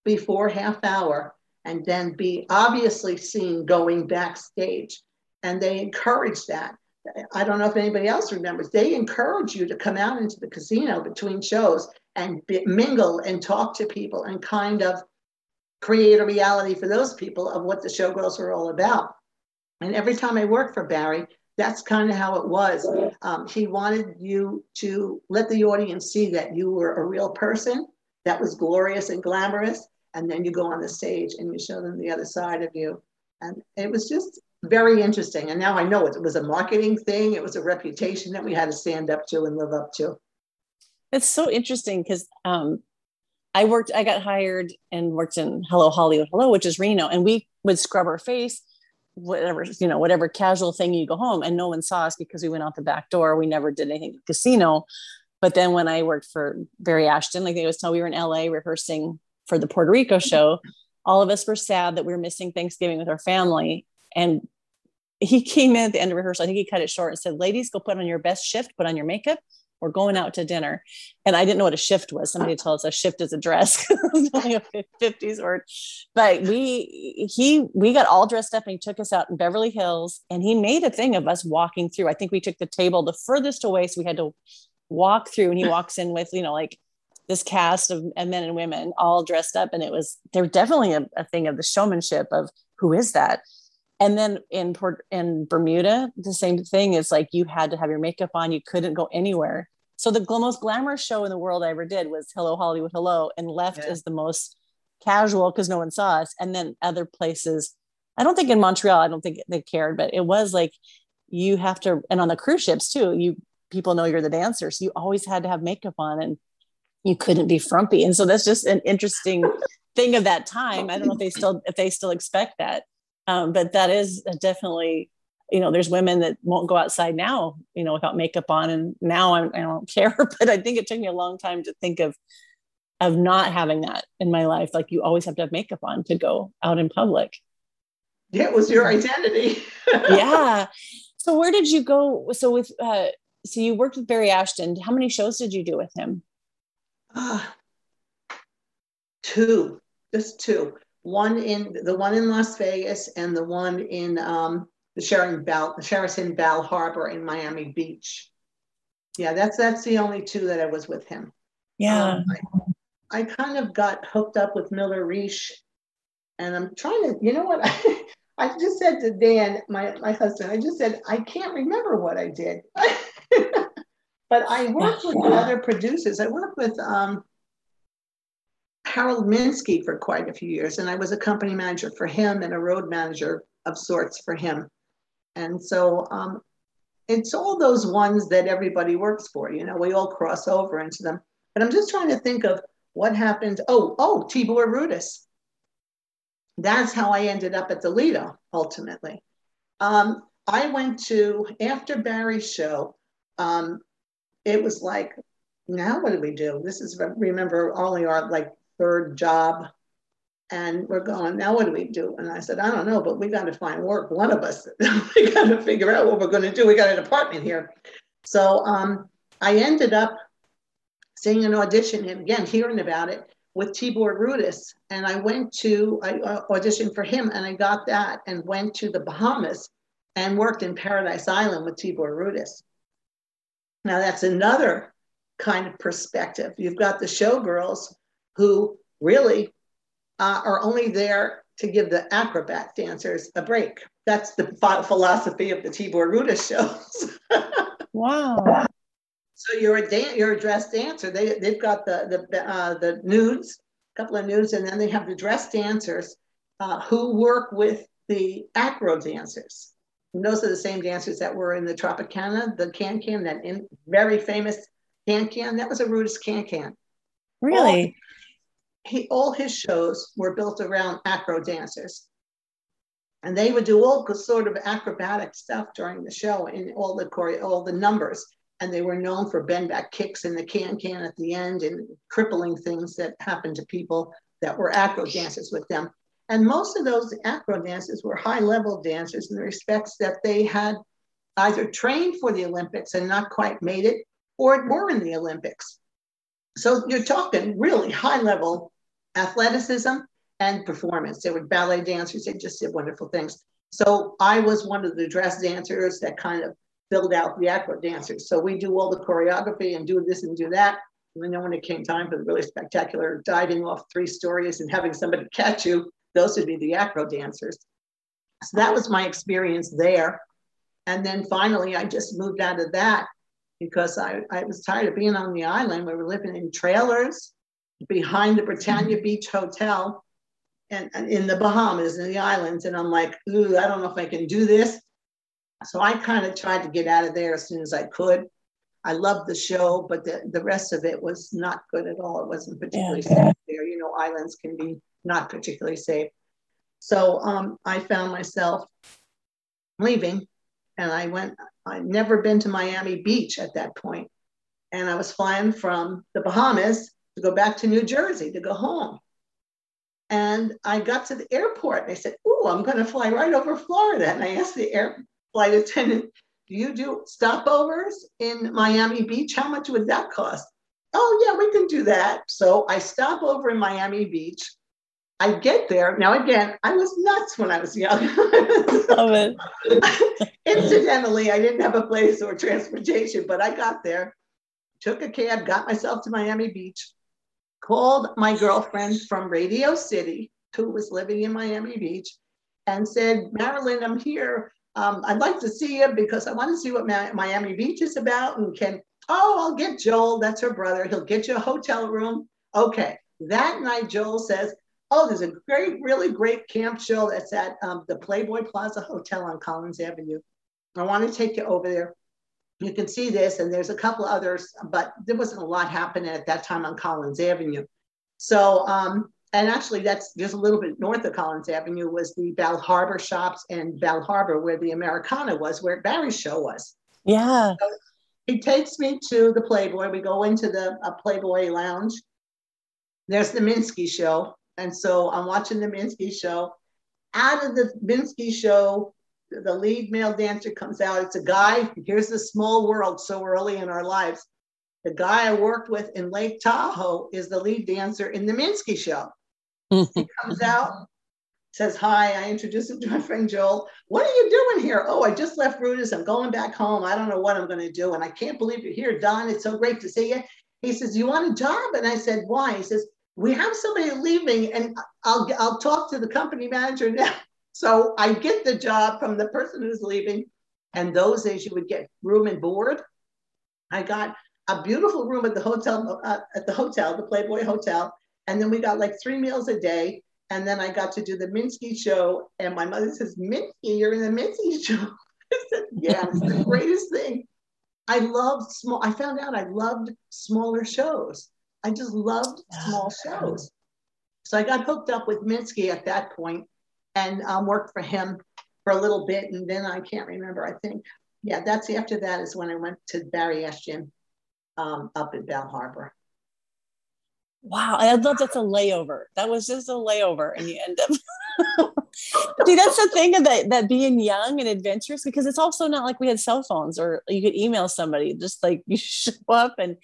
before half hour and then be obviously seen going backstage. And they encourage that. I don't know if anybody else remembers, they encourage you to come out into the casino between shows and mingle and talk to people and kind of create a reality for those people of what the showgirls were all about. And every time I worked for Barry, that's kind of how it was. Um, he wanted you to let the audience see that you were a real person that was glorious and glamorous. And then you go on the stage and you show them the other side of you. And it was just very interesting. And now I know it, it was a marketing thing, it was a reputation that we had to stand up to and live up to. It's so interesting because um, I worked, I got hired and worked in Hello Hollywood Hello, which is Reno, and we would scrub our face, whatever, you know, whatever casual thing you go home, and no one saw us because we went out the back door. We never did anything at the casino. But then when I worked for Barry Ashton, like I was telling, we were in LA rehearsing for the Puerto Rico show. All of us were sad that we were missing Thanksgiving with our family. And he came in at the end of rehearsal. I think he cut it short and said, Ladies, go put on your best shift, put on your makeup we're going out to dinner. And I didn't know what a shift was. Somebody told us a shift is a dress. it's only a 50s word. But we he we got all dressed up and he took us out in Beverly Hills and he made a thing of us walking through. I think we took the table the furthest away. So we had to walk through and he walks in with, you know, like this cast of men and women all dressed up. And it was there definitely a, a thing of the showmanship of who is that? And then in Port in Bermuda, the same thing is like you had to have your makeup on, you couldn't go anywhere. So the most glamorous show in the world I ever did was Hello Hollywood Hello, and left yeah. as the most casual because no one saw us. And then other places, I don't think in Montreal, I don't think they cared, but it was like you have to, and on the cruise ships too, you people know you're the dancer, so you always had to have makeup on, and you couldn't be frumpy. And so that's just an interesting thing of that time. I don't know if they still if they still expect that um, but that is definitely, you know, there's women that won't go outside now, you know, without makeup on. And now I'm, I don't care, but I think it took me a long time to think of, of not having that in my life. Like you always have to have makeup on to go out in public. Yeah, it was your identity. yeah. So where did you go? So with, uh, so you worked with Barry Ashton. How many shows did you do with him? Uh, two, just two one in the one in Las Vegas and the one in um, the Sheraton Bal Sheraton Bal Harbor in Miami Beach. Yeah, that's that's the only two that I was with him. Yeah, um, I, I, kind of got hooked up with Miller Riche, and I'm trying to. You know what? I, I just said to Dan, my my husband, I just said I can't remember what I did. but I worked with other producers. I worked with um, Harold Minsky for quite a few years, and I was a company manager for him and a road manager of sorts for him. And so um, it's all those ones that everybody works for. You know, we all cross over into them. But I'm just trying to think of what happened. Oh, oh, Tibor Rudas. That's how I ended up at the Lido ultimately. Um, I went to after Barry's show. Um, it was like, now what do we do? This is remember only our like third job. And we're going, now what do we do? And I said, I don't know, but we got to find work. One of us, we got to figure out what we're going to do. We got an apartment here. So um, I ended up seeing an audition and again, hearing about it with Tibor Rudas. And I went to, I uh, auditioned for him and I got that and went to the Bahamas and worked in Paradise Island with Tibor Rudas. Now that's another kind of perspective. You've got the showgirls who really uh, are only there to give the acrobat dancers a break. That's the philosophy of the Tibor Ruda shows. wow. So you're a dan- you're a dress dancer. They they've got the the uh, the nudes, a couple of nudes, and then they have the dress dancers uh, who work with the acro dancers. And those are the same dancers that were in the Tropicana, the can can, that in, very famous can can. That was a Rudas can can. Really? He all his shows were built around acro dancers. And they would do all sort of acrobatic stuff during the show in all the choreo, all the numbers. And they were known for bend back kicks in the can can at the end and crippling things that happened to people that were acro dancers with them. And most of those acro dancers were high level dancers in the respects that they had either trained for the Olympics and not quite made it, or were in the Olympics. So you're talking really high level athleticism and performance. They were ballet dancers, they just did wonderful things. So I was one of the dress dancers that kind of filled out the acro dancers. So we do all the choreography and do this and do that. And then when it came time for the really spectacular diving off three stories and having somebody catch you, those would be the acro dancers. So that was my experience there. And then finally, I just moved out of that because I, I was tired of being on the island. We were living in trailers behind the Britannia Beach Hotel and, and, in the Bahamas, in the islands. And I'm like, ooh, I don't know if I can do this. So I kind of tried to get out of there as soon as I could. I loved the show, but the, the rest of it was not good at all. It wasn't particularly yeah. safe there. You know, islands can be not particularly safe. So um, I found myself leaving and I went, I'd never been to Miami Beach at that point. And I was flying from the Bahamas to go back to New Jersey to go home. And I got to the airport and I said, Oh, I'm going to fly right over Florida. And I asked the air flight attendant, Do you do stopovers in Miami Beach? How much would that cost? Oh, yeah, we can do that. So I stop over in Miami Beach. I get there. Now, again, I was nuts when I was young. Love it. Incidentally, I didn't have a place or transportation, but I got there, took a cab, got myself to Miami Beach, called my girlfriend from Radio City, who was living in Miami Beach, and said, Marilyn, I'm here. Um, I'd like to see you because I want to see what Miami Beach is about. And can, oh, I'll get Joel, that's her brother. He'll get you a hotel room. Okay. That night, Joel says, Oh, there's a great, really great camp show that's at um, the Playboy Plaza Hotel on Collins Avenue. I want to take you over there. You can see this, and there's a couple others, but there wasn't a lot happening at that time on Collins Avenue. So, um, and actually, that's just a little bit north of Collins Avenue was the Bal Harbour shops and Bal Harbour, where the Americana was, where Barry's show was. Yeah. So he takes me to the Playboy. We go into the uh, Playboy Lounge. There's the Minsky show. And so I'm watching the Minsky show. Out of the Minsky show, the lead male dancer comes out. It's a guy. Here's the small world so early in our lives. The guy I worked with in Lake Tahoe is the lead dancer in the Minsky show. he comes out, says hi. I introduce him to my friend Joel. What are you doing here? Oh, I just left Rudas. I'm going back home. I don't know what I'm going to do. And I can't believe you're here, Don. It's so great to see you. He says, You want a job? And I said, Why? He says, we have somebody leaving and I'll, I'll talk to the company manager now. So I get the job from the person who's leaving. And those days you would get room and board. I got a beautiful room at the hotel, uh, at the hotel, the Playboy Hotel. And then we got like three meals a day. And then I got to do the Minsky show. And my mother says, Minsky, you're in the Minsky show. I said, yeah, it's the greatest thing. I loved small, I found out I loved smaller shows. I just loved small shows. So I got hooked up with Minsky at that point and um, worked for him for a little bit. And then I can't remember, I think, yeah, that's after that is when I went to Barry Ashton um, up in Bal Harbour. Wow, I love that's a layover. That was just a layover, and you end up. See, that's the thing of that that being young and adventurous because it's also not like we had cell phones or you could email somebody. Just like you show up and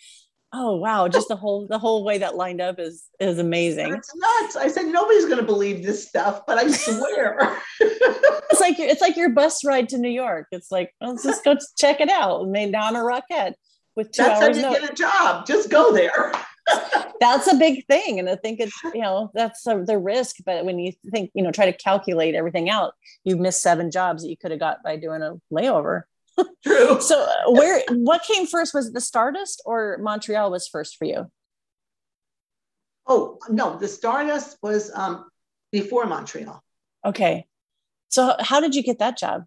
oh wow just the whole the whole way that lined up is is amazing it's nuts i said nobody's going to believe this stuff but i swear it's like it's like your bus ride to new york it's like let's just go check it out and now i'm a rockette with two That's hours. how you no- get a job. Just go there. that's a big thing and i think it's you know that's a, the risk but when you think you know try to calculate everything out you've missed seven jobs that you could have got by doing a layover True. so uh, where what came first was it the stardust or montreal was first for you Oh no, the Stardust was um, before Montreal. okay so how did you get that job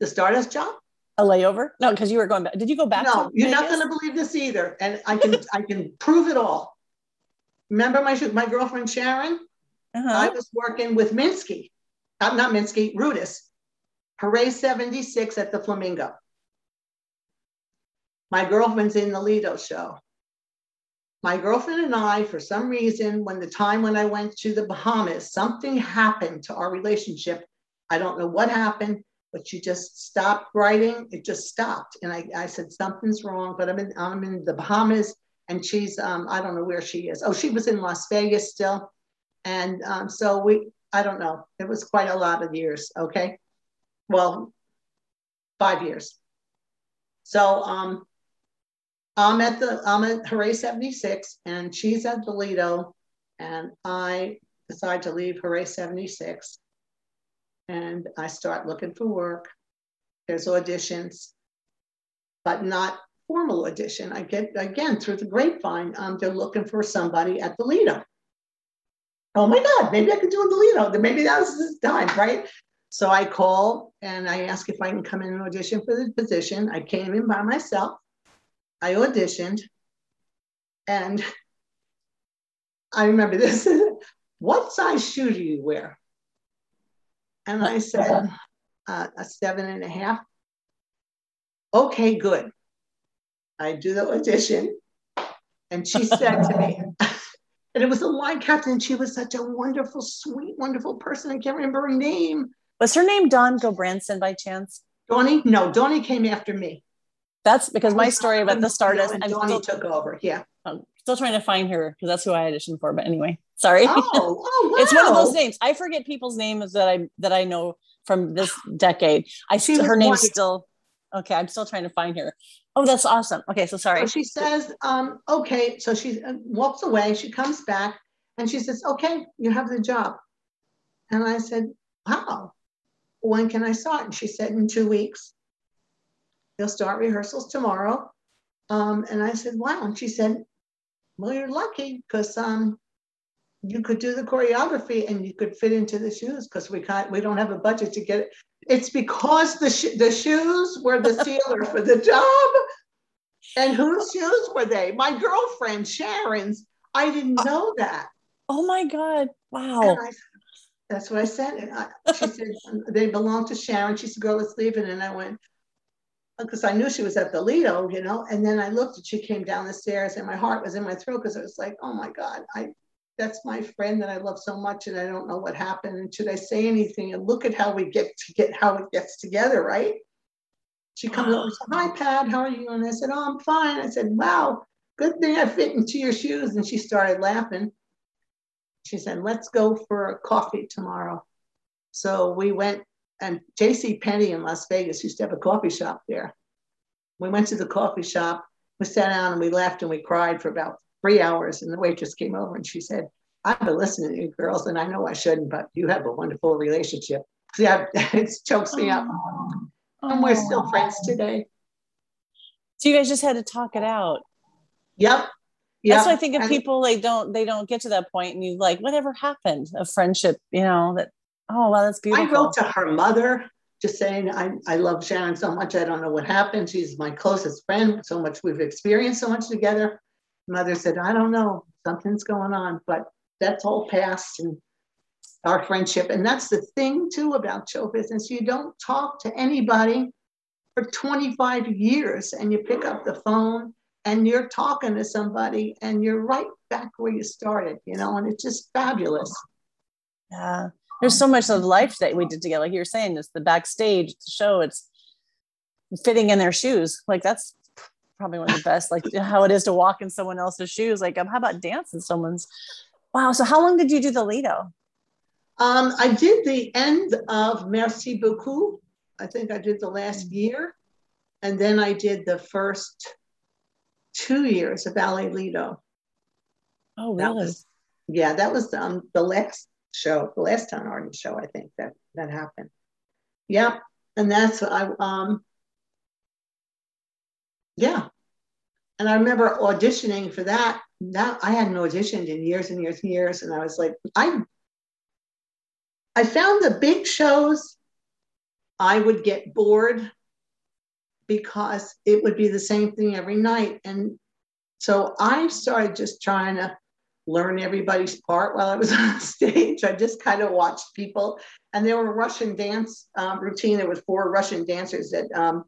The Stardust job? a layover no because you were going back did you go back No, to you're not going to believe this either, and I can I can prove it all. Remember my my girlfriend Sharon? uh-huh. I was working with Minsky, uh, not Minsky, Rudas, Hooray 76 at the Flamingo. My girlfriend's in the Lido show. My girlfriend and I, for some reason, when the time when I went to the Bahamas, something happened to our relationship. I don't know what happened, but she just stopped writing. It just stopped. And I, I said, something's wrong, but I'm in, I'm in the Bahamas and she's, um, I don't know where she is. Oh, she was in Las Vegas still. And um, so we, I don't know, it was quite a lot of years. Okay. Well, five years. So um, I'm at the, I'm at Hooray 76 and she's at the and I decide to leave Hooray 76 and I start looking for work. There's auditions, but not formal audition. I get, again, through the grapevine, um, they're looking for somebody at the. Oh my God, maybe I could do a Lido. Maybe that was the time, right? So I call and I ask if I can come in and audition for the position. I came in by myself. I auditioned and I remember this. what size shoe do you wear? And I said, uh, a seven and a half. Okay, good. I do the audition. And she said to me, and it was a line captain. She was such a wonderful, sweet, wonderful person. I can't remember her name. Was her name Dawn Gobranson by chance Donnie? No, Donnie came after me. that's because my story about the stardust And Donnie still, took over. Yeah. I'm still trying to find her because that's who i auditioned for but anyway sorry Oh, oh wow. it's one of those names i forget people's names that i that i know from this decade i see her name's wonderful. still okay i'm still trying to find her oh that's awesome okay so sorry So she says, um, okay. So she uh, walks away. She comes back and she says, okay, you have the job. And I said, wow. When can I start? And she said, in two weeks. They'll start rehearsals tomorrow. Um, and I said, wow. And she said, well, you're lucky because um, you could do the choreography and you could fit into the shoes because we can't, we don't have a budget to get it. It's because the, sh- the shoes were the sealer for the job. And whose shoes were they? My girlfriend Sharon's. I didn't know that. oh my god wow And I, that's what I said. And I, she said they belong to Sharon. She said, "Girl, let's leave it." And I went because I knew she was at the Lido, you know. And then I looked and she came down the stairs, and my heart was in my throat because it was like, "Oh my God, I." That's my friend that I love so much, and I don't know what happened. And should I say anything? And look at how we get to get how it gets together, right? She comes over and said, Hi, Pat, how are you? And I said, Oh, I'm fine. I said, Wow, good thing I fit into your shoes. And she started laughing. She said, Let's go for a coffee tomorrow. So we went, and JC Penney in Las Vegas used to have a coffee shop there. We went to the coffee shop, we sat down and we laughed and we cried for about three hours. And the waitress came over and she said, I've been listening to you girls, and I know I shouldn't, but you have a wonderful relationship. Yeah, it chokes me up. And we're still friends today. so you guys just had to talk it out Yep. Yep. that's why i think if And- people they don't they don't get to that point and you like whatever happened of friendship you know that oh wow that's beautiful I wrote to her mother just saying, I, I love Sharon so much. I don't know what happened. She's my closest friend. So much we've experienced so much together. Mother said, I don't know. Something's going on, but that's all past and our friendship. And that's the thing too about show business. You don't talk to anybody for 25 years and you pick up the phone and you're talking to somebody and you're right back where you started, you know, and it's just fabulous. Yeah. There's so much of life that we did together. Like you were saying, it's the backstage, the show, it's fitting in their shoes. Like that's probably one of the best, like how it is to walk in someone else's shoes. Like, um, how about dance in someone's? Wow. So how long did you do the Lido? Um, I did the end of Merci Beaucoup. I think I did the last year. and then I did the first two years of Allez Lido. Oh, That was, yeah, that was um, the last show, the last Don Arden show, I think that that happened. Yep, and that's I um, yeah, and I remember auditioning for that. That I hadn't auditioned in years and years and years, and I was like, I, I found the big shows, I would get bored because it would be the same thing every night, and so I started just trying to learn everybody's part while I was on stage. I just kind of watched people, and there were Russian dance um, routine. There was four Russian dancers that um,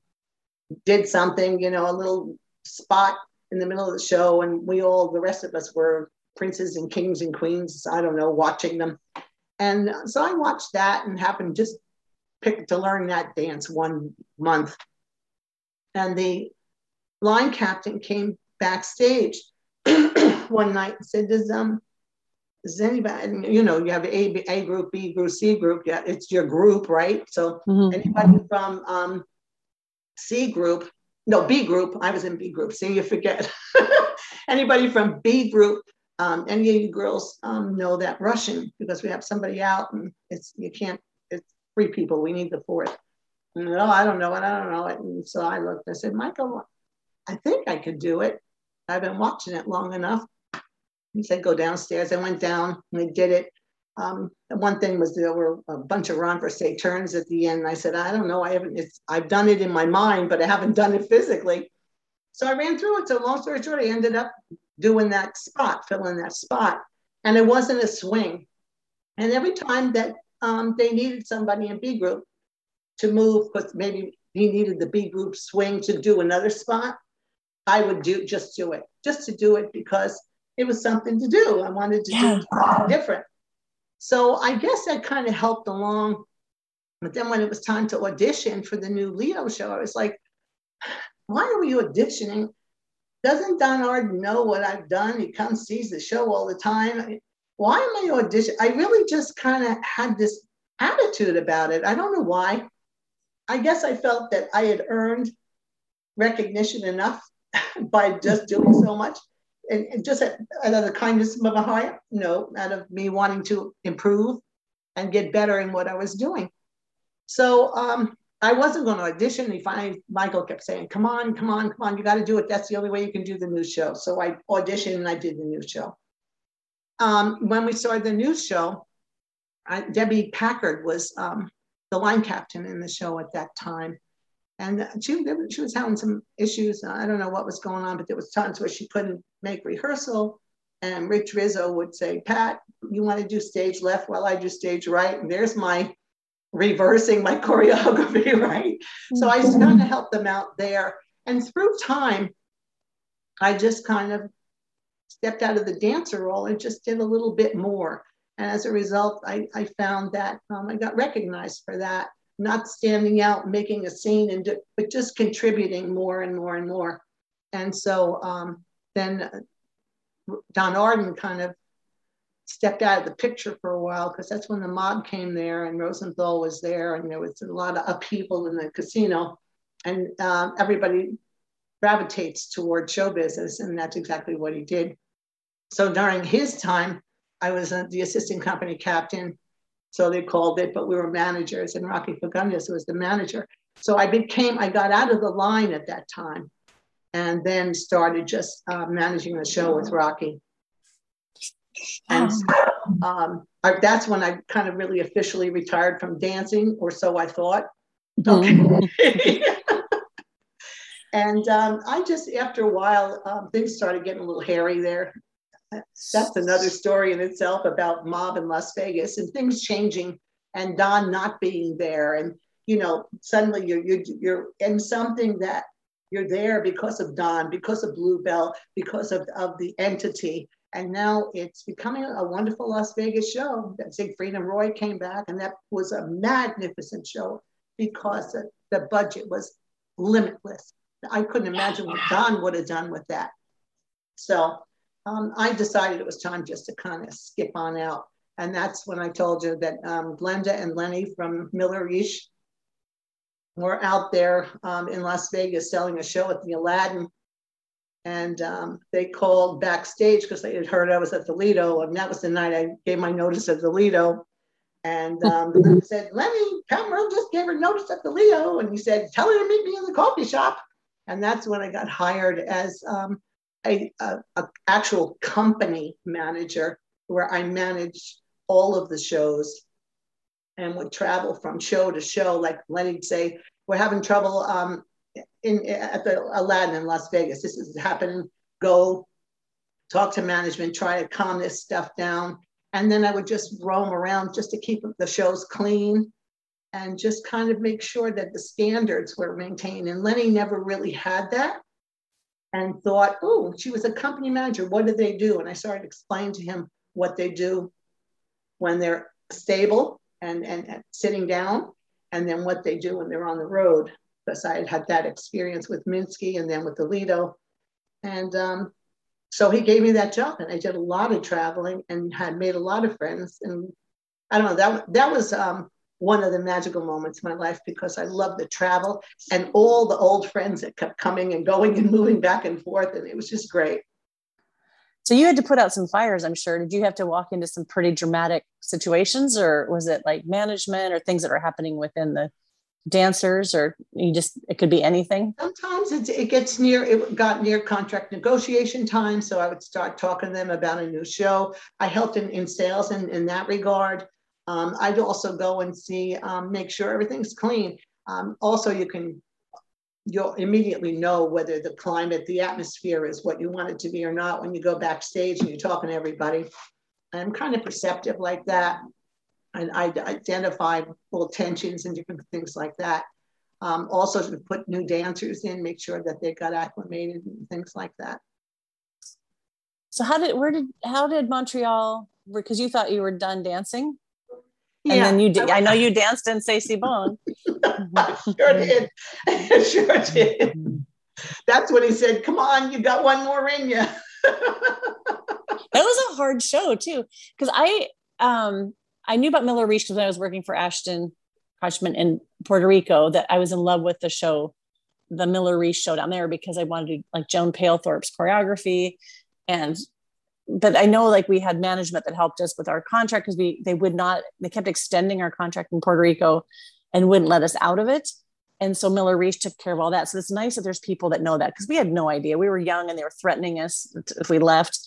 did something, you know, a little spot in the middle of the show, and we all, the rest of us, were princes and kings and queens. I don't know, watching them, and so I watched that and happened just pick to learn that dance one month, and the line captain came backstage one night and said, "Does um, does anybody? You know, you have A, A group, B group, C group. Yeah, it's your group, right? So Mhm. anybody from um, C group, no B group. I was in B group. See, you forget. anybody from B group? Um, any of you girls um, know that Russian because we have somebody out and it's you can't. It's three people. We need the fourth. No, I don't know it. I don't know it. And so I looked. I said, Michael, I think I could do it. I've been watching it long enough. He said, go downstairs. I went down and I did it. Um, one thing was there were a bunch of renversé turns at the end. I said, I don't know. I haven't, I've done it in my mind, but I haven't done it physically. So I ran through it. So long story short, I ended up doing that spot, filling that spot. And it wasn't a swing. And every time that um, they needed somebody in B group to move, because maybe he needed the B group swing to do another spot, I would do just do it, just to do it because it was something to do. I wanted to Yeah. do something different. So I guess that kind of helped along. But then when it was time to audition for the new Lido show, I was like, why are we auditioning? Doesn't Don Arden know what I've done? He comes, sees the show all the time. Why am I auditioning? I really just kind of had this attitude about it. I don't know why. I guess I felt that I had earned recognition enough by just doing so much. And, and just out of the kindness of my heart, no, out of me wanting to improve and get better in what I was doing. So um, I wasn't going to audition. He finally, Michael kept saying, come on, come on, come on, you got to do it. That's the only way you can do the news show. So I auditioned and I did the news show. Um, when we started the news show, I, Debbie Packard was um, the line captain in the show at that time. And she, she was having some issues. I don't know what was going on, but there was times where she couldn't make rehearsal. And Rich Rizzo would say, Pat, you want to do stage left while I do stage right? And there's my reversing my choreography, right? So I just kind of mm-hmm. helped them out there. And through time, I just kind of stepped out of the dancer role and just did a little bit more. And as a result, I, I found that um, I got recognized for that, not standing out, making a scene, and but just contributing more and more and more. And so um, then uh, Don Arden kind of stepped out of the picture for a while because that's when the mob came there and Rosenthal was there and there was a lot of upheaval in the casino and um, everybody gravitates toward show business and that's exactly what he did. So during his time, I was uh, the assistant company captain, so they called it, but we were managers and Rocky Fagundes was the manager. So I became, I got out of the line at that time and then started just uh, managing the show with Rocky. And um, I, that's when I kind of really officially retired from dancing, or so I thought. Okay. and um, I just, after a while, um, things started getting a little hairy there. That's another story in itself about mob in Las Vegas and things changing and Don not being there. And, you know, suddenly you're, you're, you're in something that you're there because of Don, because of Bluebell, because of, of the entity. And now it's becoming a wonderful Las Vegas show. That Siegfried and Roy came back, and that was a magnificent show because the, the budget was limitless. I couldn't imagine what Don would have done with that. So um, I decided it was time just to kind of skip on out. And that's when I told you that um, Glenda and Lenny from Miller Ish we're out there um, in Las Vegas selling a show at the Aladdin. And um, they called backstage because they had heard I was at the Lido. And that was the night I gave my notice at the Lido. And um, said, Lenny Cameron just gave her notice at the Lido. And he said, Tell her to meet me in the coffee shop. And that's when I got hired as um, a, a, a, actual company manager where I managed all of the shows and would travel from show to show. Like Lenny'd say, we're having trouble um, in at the Aladdin in Las Vegas. This is happening. Go talk to management, try to calm this stuff down. And then I would just roam around just to keep the shows clean and just kind of make sure that the standards were maintained. And Lenny never really had that and thought, oh, she was a company manager. What do they do? And I started explaining to him what they do when they're stable and, and, and sitting down, and then what they do when they're on the road. Because I had had that experience with Minsky and then with Lido. And um, so he gave me that job, and I did a lot of traveling and had made a lot of friends. And I don't know, that, that was um, one of the magical moments in my life because I love the travel and all the old friends that kept coming and going and moving back and forth. And it was just great. So you had to put out some fires, I'm sure. Did you have to walk into some pretty dramatic situations, or was it like management or things that were happening within the dancers, or you just it could be anything? Sometimes it, it gets near. It got near contract negotiation time, so I would start talking to them about a new show. I helped in, in sales in, in that regard. Um, I'd also go and see, um, make sure everything's clean. Um, also, you can, you'll immediately know whether the climate, the atmosphere is what you want it to be or not when you go backstage and you're talking to everybody. I'm kind of perceptive like that. And I identify little tensions and different things like that. Um, also to put new dancers in, make sure that they got acclimated and things like that. So how did, where did, how did Montreal, because you thought you were done dancing? And yeah. then you did. I know you danced in C'est Si Bon. sure did. sure did. That's what he said, "Come on, you got one more in you." that was a hard show too, because I um I knew about Miller Riche because I was working for Ashton Kutchman in Puerto Rico. That I was in love with the show, the Miller Riche show down there because I wanted to like Joan Palethorpe's choreography and but I know like we had management that helped us with our contract because we they would not they kept extending our contract in Puerto Rico and wouldn't let us out of it. And so Miller Riche took care of all that. So it's nice that there's people that know that because we had no idea. We were young and they were threatening us if we left.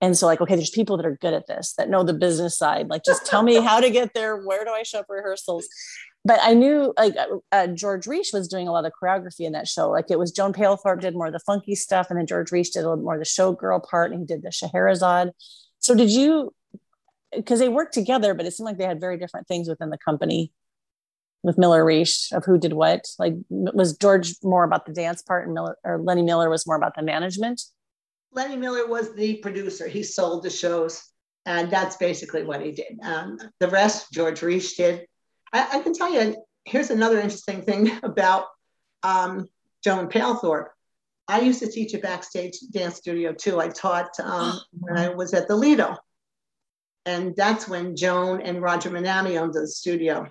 And so like, okay, there's people that are good at this, that know the business side. Like, just tell me how to get there. Where do I show up rehearsals? But I knew like uh, uh, George Riche was doing a lot of choreography in that show. Like it was Joan Palethorpe did more of the funky stuff, and then George Riche did a little more of the showgirl part, and he did the Scheherazade. So did you? Because they worked together, but it seemed like they had very different things within the company with Miller Riche of who did what. Like was George more about the dance part, and Miller or Lenny Miller was more about the management. Lenny Miller was the producer. He sold the shows, and that's basically what he did. Um, the rest, George Riche did I, I, can tell you, here's another interesting thing about um, Joan Palethorpe. I used to teach a backstage dance studio too. I taught um, when I was at the Lido. And that's when Joan and Roger Minami owned the studio.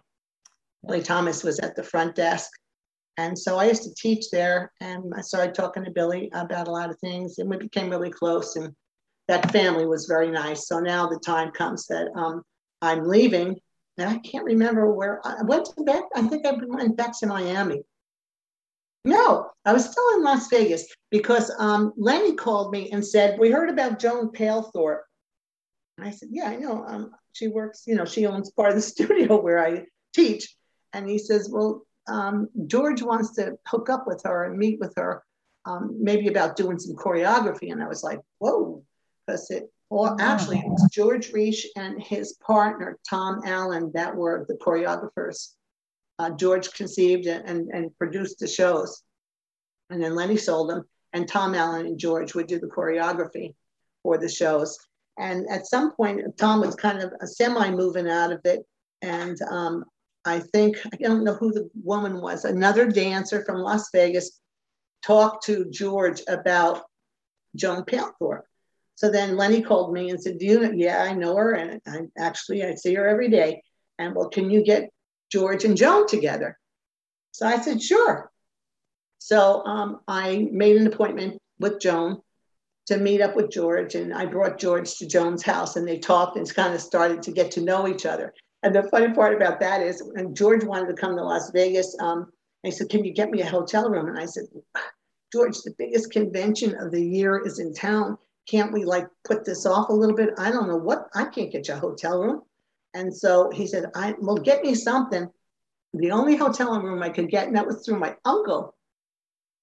Billy Thomas was at the front desk. And so I used to teach there and I started talking to Billy about a lot of things and we became really close and that family was very nice. So now the time comes that um, I'm leaving and I can't remember where I went to Beck. I think I went back to Miami. No, I was still in Las Vegas because um, Lenny called me and said, We heard about Joan Palethorpe. And I said, Yeah, I know. Um, she works, you know, she owns part of the studio where I teach. And he says, Well, um, George wants to hook up with her and meet with her, um, maybe about doing some choreography. And I was like, Whoa, because it well, oh. actually, it was George Riche and his partner, Tom Allen, that were the choreographers. Uh, George conceived and, and produced the shows. And then Lenny sold them, and Tom Allen and George would do the choreography for the shows. And at some point, Tom was kind of semi moving out of it. And um, I think, I don't know who the woman was, another dancer from Las Vegas talked to George about Joan Palethorpe. So then Lenny called me and said, "Do you? Yeah, I know her, and I actually I see her every day. And well, can you get George and Joan together?" So I said, sure. So um, I made an appointment with Joan to meet up with George, and I brought George to Joan's house, and they talked and kind of started to get to know each other. And the funny part about that is, when George wanted to come to Las Vegas, um, he said, "Can you get me a hotel room?" And I said, "George, the biggest convention of the year is in town. Can't we like put this off a little bit? I don't know what. I can't get you a hotel room." And so he said, "I well, get me something." The only hotel room I could get, and that was through my uncle,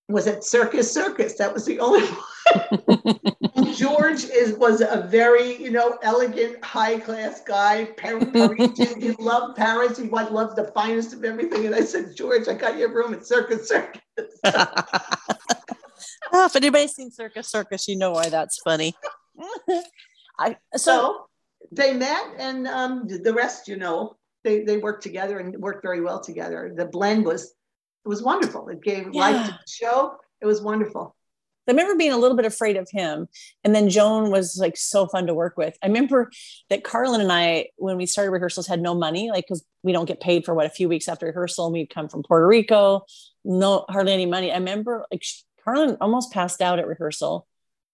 was at Circus Circus. That was the only one. George is was a very, you know, elegant, high class guy. He loved Paris. He loved the finest of everything. And I said, George, I got your room at Circus Circus. oh, if anybody's seen Circus Circus, you know why that's funny. I so, so, they met, and um, the rest, you know, they they worked together and worked very well together. The blend was it was wonderful. It gave yeah. life to the show. It was wonderful. I remember being a little bit afraid of him. And then Joan was like so fun to work with. I remember that Carlin and I, when we started rehearsals, had no money, like, because we don't get paid for what a few weeks after rehearsal. And we'd come from Puerto Rico, no, hardly any money. I remember like Carlin almost passed out at rehearsal.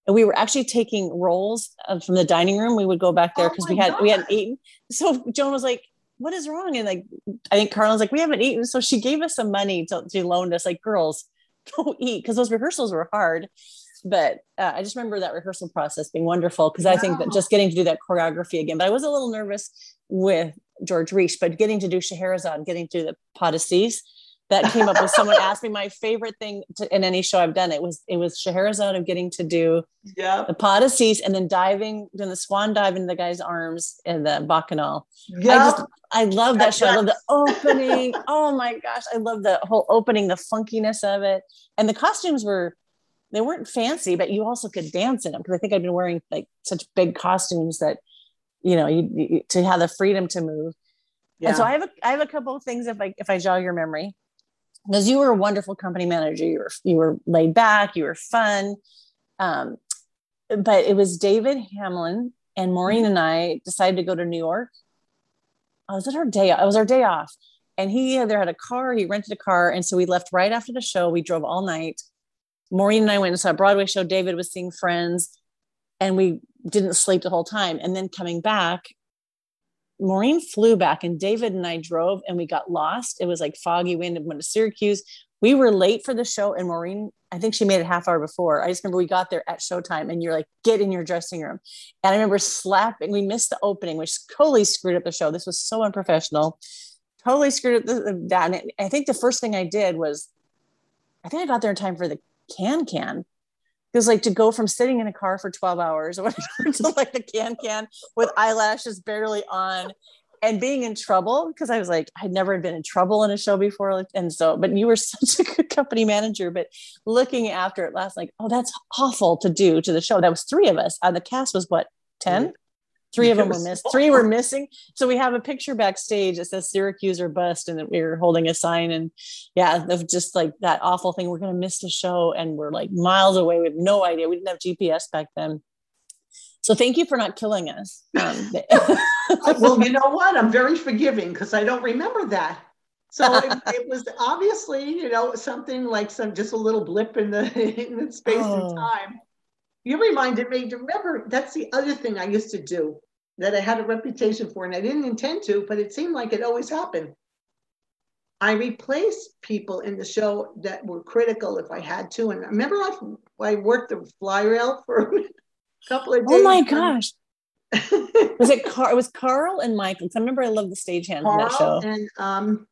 And we were actually taking rolls from the dining room. We would go back there because oh we had God. we hadn't eaten. So Joan was like, what is wrong? And like, I think Carlin's like, we haven't eaten. So she gave us some money to, to loan us like, girls, don't eat. Cause those rehearsals were hard. But uh, I just remember that rehearsal process being wonderful. Cause I think that just getting to do that choreography again, but I was a little nervous with George Riche, but getting to do Scheherazade, getting to do the six, that came up with someone asked me my favorite thing to, in any show I've done. It was it was Scheherazade of getting to do yeah. the de six and then diving, doing the swan dive into the guy's arms in the bacchanal. Yeah. I just I love that show. I love the opening. oh my gosh, I love the whole opening, the funkiness of it, and the costumes were they weren't fancy, but you also could dance in them because I think I've been wearing like such big costumes that you know you, you to have the freedom to move. Yeah. And so I have a I have a couple of things if I if I jog your memory because you were a wonderful company manager. You were you were laid back. You were fun. Um, but it was David Hamlin and Maureen and I decided to go to New York. Oh, was it our day? It was our day off, and he either had a car, he rented a car, and so we left right after the show. We drove all night. Maureen and I went and saw a Broadway show. David was seeing friends, and we didn't sleep the whole time. And then coming back, Maureen flew back and David and I drove and we got lost. It was like foggy wind and went to Syracuse. We were late for the show and Maureen, I think she made it half hour before. I just remember we got there at showtime and you're like, get in your dressing room. And I remember slapping, we missed the opening, which totally screwed up the show. This was so unprofessional. Totally screwed up the, that. And I think the first thing I did was, I think I got there in time for the can can because like to go from sitting in a car for 12 hours or whatever to like the can can with eyelashes barely on and being in trouble because I was like I'd never been in trouble in a show before and so but you were such a good company manager but looking after it last like oh that's awful to do to the show. That was three of us uh, the cast was what 10 Three of them were missed. Three were missing. So we have a picture backstage that says Syracuse or bust, and we were holding a sign. And yeah, of just like that awful thing. We're going to miss the show, and we're like miles away We have no idea. We didn't have GPS back then. So thank you for not killing us. Um, well, you know what? I'm very forgiving because I don't remember that. So it, it, was obviously, you know, something like some just a little blip in the in the space oh. and time you reminded me to remember that's the other thing I used to do that I had a reputation for, and I didn't intend to, but it seemed like it always happened. I replaced people in the show that were critical if I had to. And I remember I, I worked the fly rail for a couple of days. Oh my gosh. was it Carl? It was Carl and Michael. I remember I loved the stagehand in that show. And um,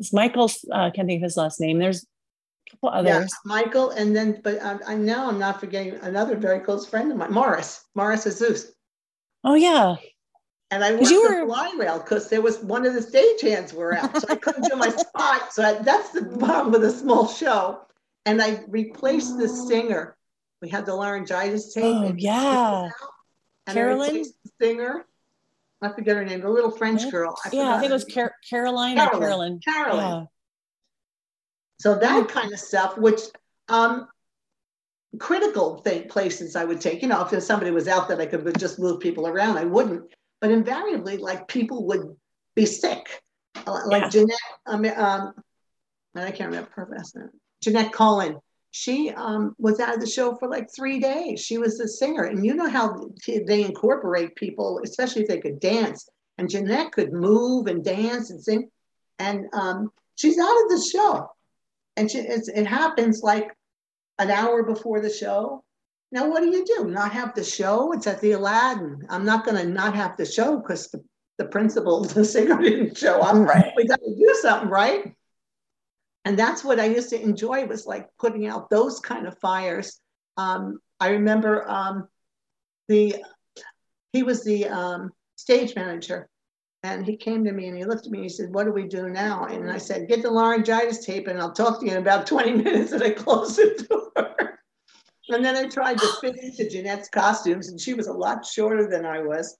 it's Michael's. Uh, I can't think of his last name. There's couple others. Yeah, Michael, and then, but I, I now I'm not forgetting another very close friend of mine, Morris, Morris Zeus. Oh yeah. And I worked you were... the fly rail because there was one of the stagehands were out, so I couldn't do my spot. So I, that's the problem with a small show. And I replaced the oh. singer. We had oh, the laryngitis tape. Oh yeah. And Carolyn. Singer. I forget her name. The little French girl. I yeah, I think it was Car- Caroline, Carolyn. or Carolyn. Carolyn. Yeah. So that kind of stuff, which um, critical thing, places I would take, you know, if somebody was out that I could just move people around, I wouldn't. But invariably, like people would be sick. Uh, like yeah. Jeanette, um, um, and I can't remember her last name. Jeanette Cullen. She um, was out of the show for like three days. She was a singer, and you know how they incorporate people, especially if they could dance. And Jeanette could move and dance and sing, and um, she's out of the show. And she, it happens like an hour before the show. Now, what do you do? Not have the show? It's at the Aladdin. I'm not going to not have the show because the, the principal, the singer didn't show up. Right. We got to do something, right? And that's what I used to enjoy was like putting out those kind of fires. Um, I remember um, the he was the um, stage manager and he came to me and he looked at me and he said, What do we do now? And I said, Get the laryngitis tape and I'll talk to you in about 20 minutes. And I closed the door. and then I tried to fit into Jeanette's costumes, and she was a lot shorter than I was.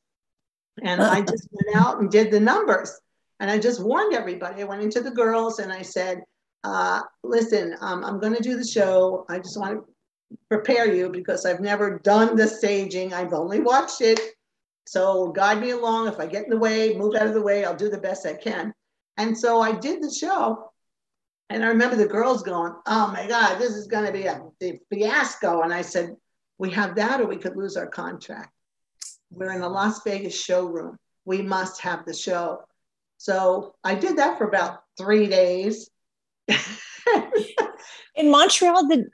And I just went out and did the numbers. And I just warned everybody. I went into the girls and I said, uh, Listen, um, I'm going to do the show. I just want to prepare you because I've never done the staging, I've only watched it. So guide me along. If I get in the way, move out of the way, I'll do the best I can. And so I did the show. And I remember the girls going, Oh my God, this is going to be a fiasco. And I said, We have that, or we could lose our contract. We're in the Las Vegas showroom. We must have the show. So I did that for about three days. in Montreal, did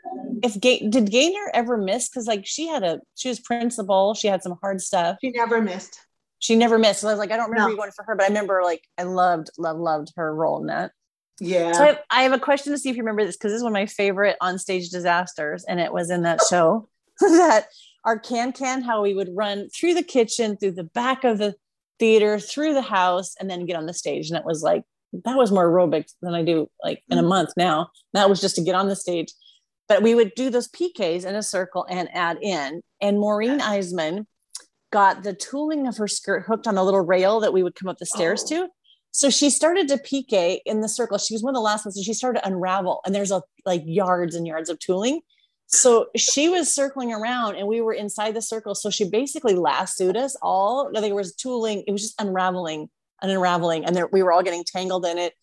if Ga- did Gaynor ever miss? Because like she had a she was principal, she had some hard stuff. She never missed. She never missed. So I was like, I don't remember no. you going for her, but I remember like I loved, loved, loved her role in that. Yeah. So I have, I have a question to see if you remember this because this is one of my favorite on stage disasters, and it was in that show that our can can how we would run through the kitchen, through the back of the theater, through the house, and then get on the stage, and it was like that was more aerobic than I do like in a mm. month now. That was just to get on the stage. But we would do those PKs in a circle and add in. And Maureen Eisman got the tooling of her skirt hooked on a little rail that we would come up the stairs oh. to. So she started to PK in the circle. She was one of the last ones, and she started to unravel. And there's a like yards and yards of tooling. So she was circling around, and we were inside the circle. So she basically lassoed us all. There was tooling; it was just unraveling and unraveling and there, we were all getting tangled in it.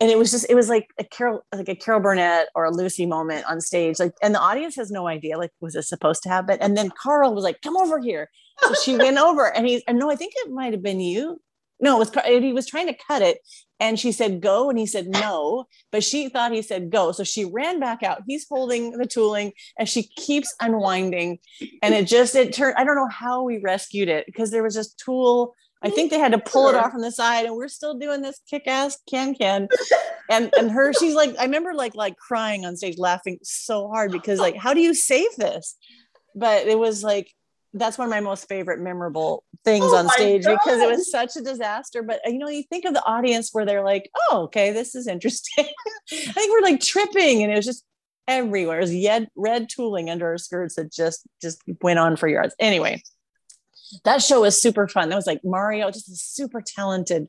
And it was just it was like a carol like a carol burnett or a lucy moment on stage like and the audience has no idea like was this supposed to happen? And then carl was like come over here. So she went over and he's and no i think it might have been you. No it was he was trying to cut it and she said go and he said no but she thought he said go. So she ran back out. He's holding the tooling and she keeps unwinding and it just it turned i don't know how we rescued it because there was just tool I think they had to pull it off from the side, and we're still doing this kick-ass can can. And and her, she's like, I remember like like crying on stage, laughing so hard because like, how do you save this? But it was like that's one of my most favorite memorable things oh on stage God. because it was such a disaster. But you know, you think of the audience where they're like, oh, okay, this is interesting. I think we're like tripping, and it was just everywhere. It was red, red tooling under our skirts that just just went on for yards. Anyway, that show was super fun. That was like Mario, just a super talented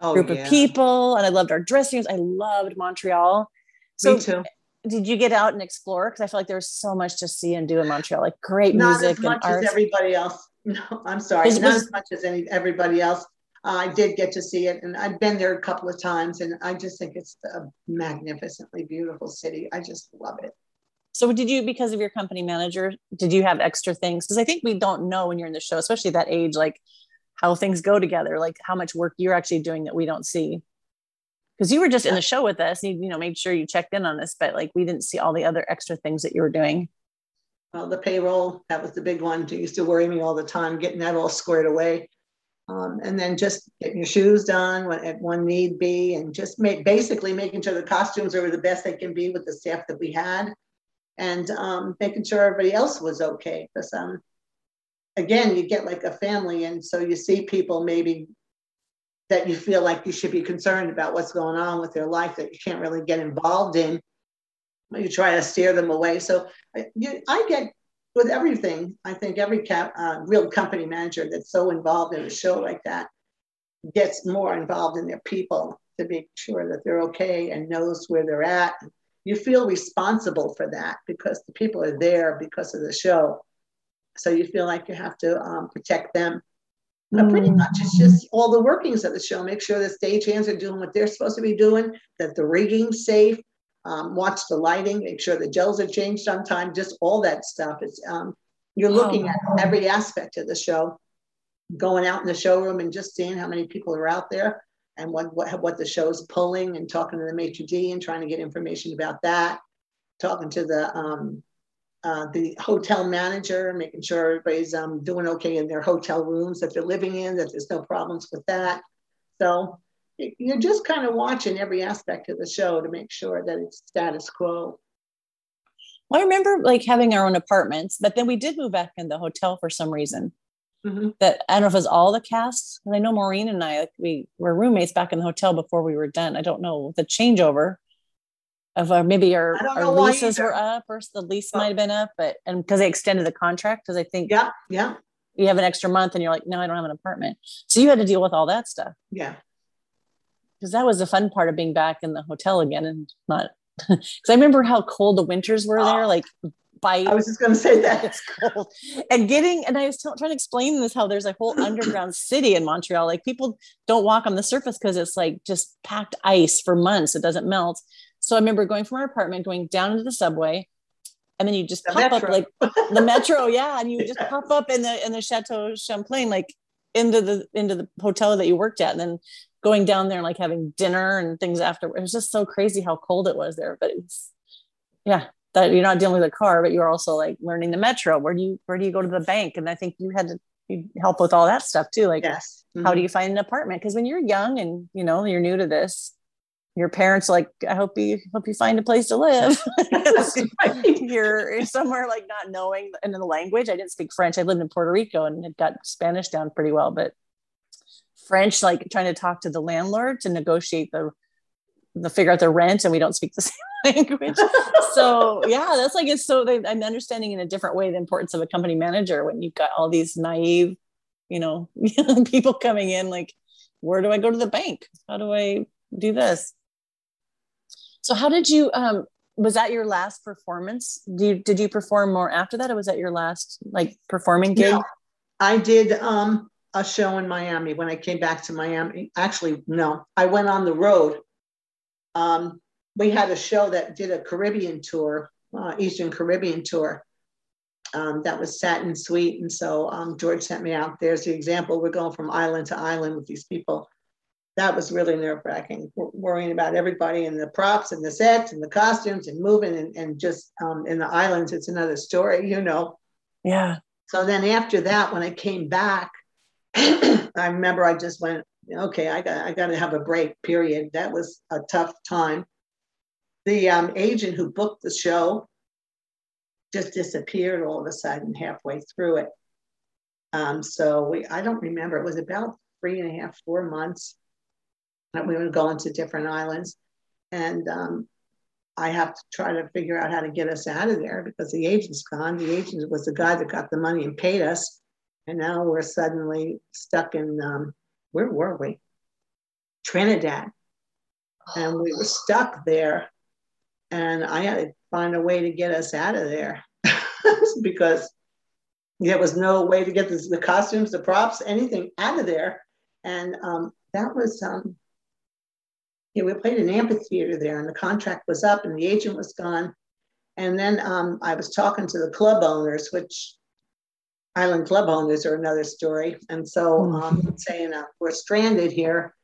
oh, group yeah. of people. And I loved our dressing rooms. I loved Montreal. So, Me too. Did you get out and explore? Because I feel like there's so much to see and do in Montreal, like great Not music as much and art. As everybody else. No, I'm sorry. Was, Not was, as much as any everybody else. Uh, I did get to see it, and I've been there a couple of times, and I just think it's a magnificently beautiful city. I just love it. So did you, because of your company manager, did you have extra things? Because I think we don't know when you're in the show, especially that age, like how things go together, like how much work you're actually doing that we don't see. Because you were just in the show with us, you, you know, made sure you checked in on this, but like we didn't see all the other extra things that you were doing. Well, the payroll, that was the big one. It used to worry me all the time, getting that all squared away. Um, and then just getting your shoes done when, at one need be, and just make, basically making sure the costumes are the best they can be with the staff that we had and um, making sure everybody else was okay. Because um, again, you get like a family, and so you see people maybe that you feel like you should be concerned about what's going on with their life that you can't really get involved in. You try to steer them away. So I, you, I get with everything. I think every cap, uh, real company manager that's so involved in a show like that gets more involved in their people to make sure that they're okay and knows where they're at you feel responsible for that because the people are there because of the show. So you feel like you have to um, protect them. But pretty mm. much it's just all the workings of the show. Make sure the stagehands are doing what they're supposed to be doing, that the rigging's safe, um, watch the lighting, make sure the gels are changed on time, just all that stuff. It's um, you're looking at every aspect of the show, going out in the showroom and just seeing how many people are out there and what what, what the show's pulling and talking to the maitre d and trying to get information about that, talking to the um, uh, the hotel manager, making sure everybody's um, doing okay in their hotel rooms that they're living in, that there's no problems with that. So you're just kind of watching every aspect of the show to make sure that it's status quo. Well, I remember like having our own apartments, but then we did move back in the hotel for some reason. Mm-hmm. That I don't know if it was all the cast. I know Maureen and I, like, we were roommates back in the hotel before we were done. I don't know the changeover of uh, maybe our, our leases were up or the lease oh. might have been up, but and because they extended the contract, because I think yeah, yeah, you have an extra month and you're like, no, I don't have an apartment, so you had to deal with all that stuff. Yeah, because that was the fun part of being back in the hotel again and not. Because I remember how cold the winters were there, like by I was just going to say that it's cold and getting and I was t- trying to explain this how there's a whole underground city in Montreal. Like people don't walk on the surface because it's like just packed ice for months. It doesn't melt. So I remember going from our apartment, going down into the subway, and then you just the pop metro. up like the metro, yeah, and you yeah. just pop up in the in the Chateau Champlain, like into the into the hotel that you worked at, and then going down there and like having dinner and things after. It was just so crazy how cold it was there, but it's yeah, that you're not dealing with a car, but you're also like learning the metro. Where do you where do you go to the bank? And I think you had to you help with all that stuff too. Like, yes. Mm-hmm. how do you find an apartment? Because when you're young and you know you're new to this, your parents like i hope you hope you find a place to live you're somewhere like not knowing and the language i didn't speak french i lived in puerto rico and had got spanish down pretty well but french like trying to talk to the landlord to negotiate the the figure out the rent and we don't speak the same language so yeah that's like it's so they, i'm understanding in a different way the importance of a company manager when you've got all these naive you know people coming in like where do i go to the bank how do i do this so how did you um was that your last performance? Did you, did you perform more after that or was that your last like performing gig? No, I did um a show in Miami when I came back to Miami. Actually, no, I went on the road. Um, we had a show that did a Caribbean tour, uh, Eastern Caribbean tour. Um, that was satin sweet. And so um, George sent me out. There's the example. We're going from island to island with these people that was really nerve wracking, worrying about everybody and the props and the sets and the costumes and moving and, and just um, in the islands, it's another story, you know. Yeah. So then after that, when I came back, I remember I just went, okay, I got I got to have a break. Period. That was a tough time. The um, agent who booked the show just disappeared all of a sudden halfway through it. Um, so we I don't remember. It was about three and a half, four months that we were going to different islands. And um, I have to try to figure out how to get us out of there because the agent's gone. The agent was the guy that got the money and paid us. And now we're suddenly stuck in, um, where were we? Trinidad. And we were stuck there. And I had to find a way to get us out of there because there was no way to get the, the costumes, the props, anything out of there. And um, that was um, yeah, we played an amphitheater there, and the contract was up, and the agent was gone. And then um, I was talking to the club owners, which island club owners are another story. And so hmm. um, saying uh, we're stranded here,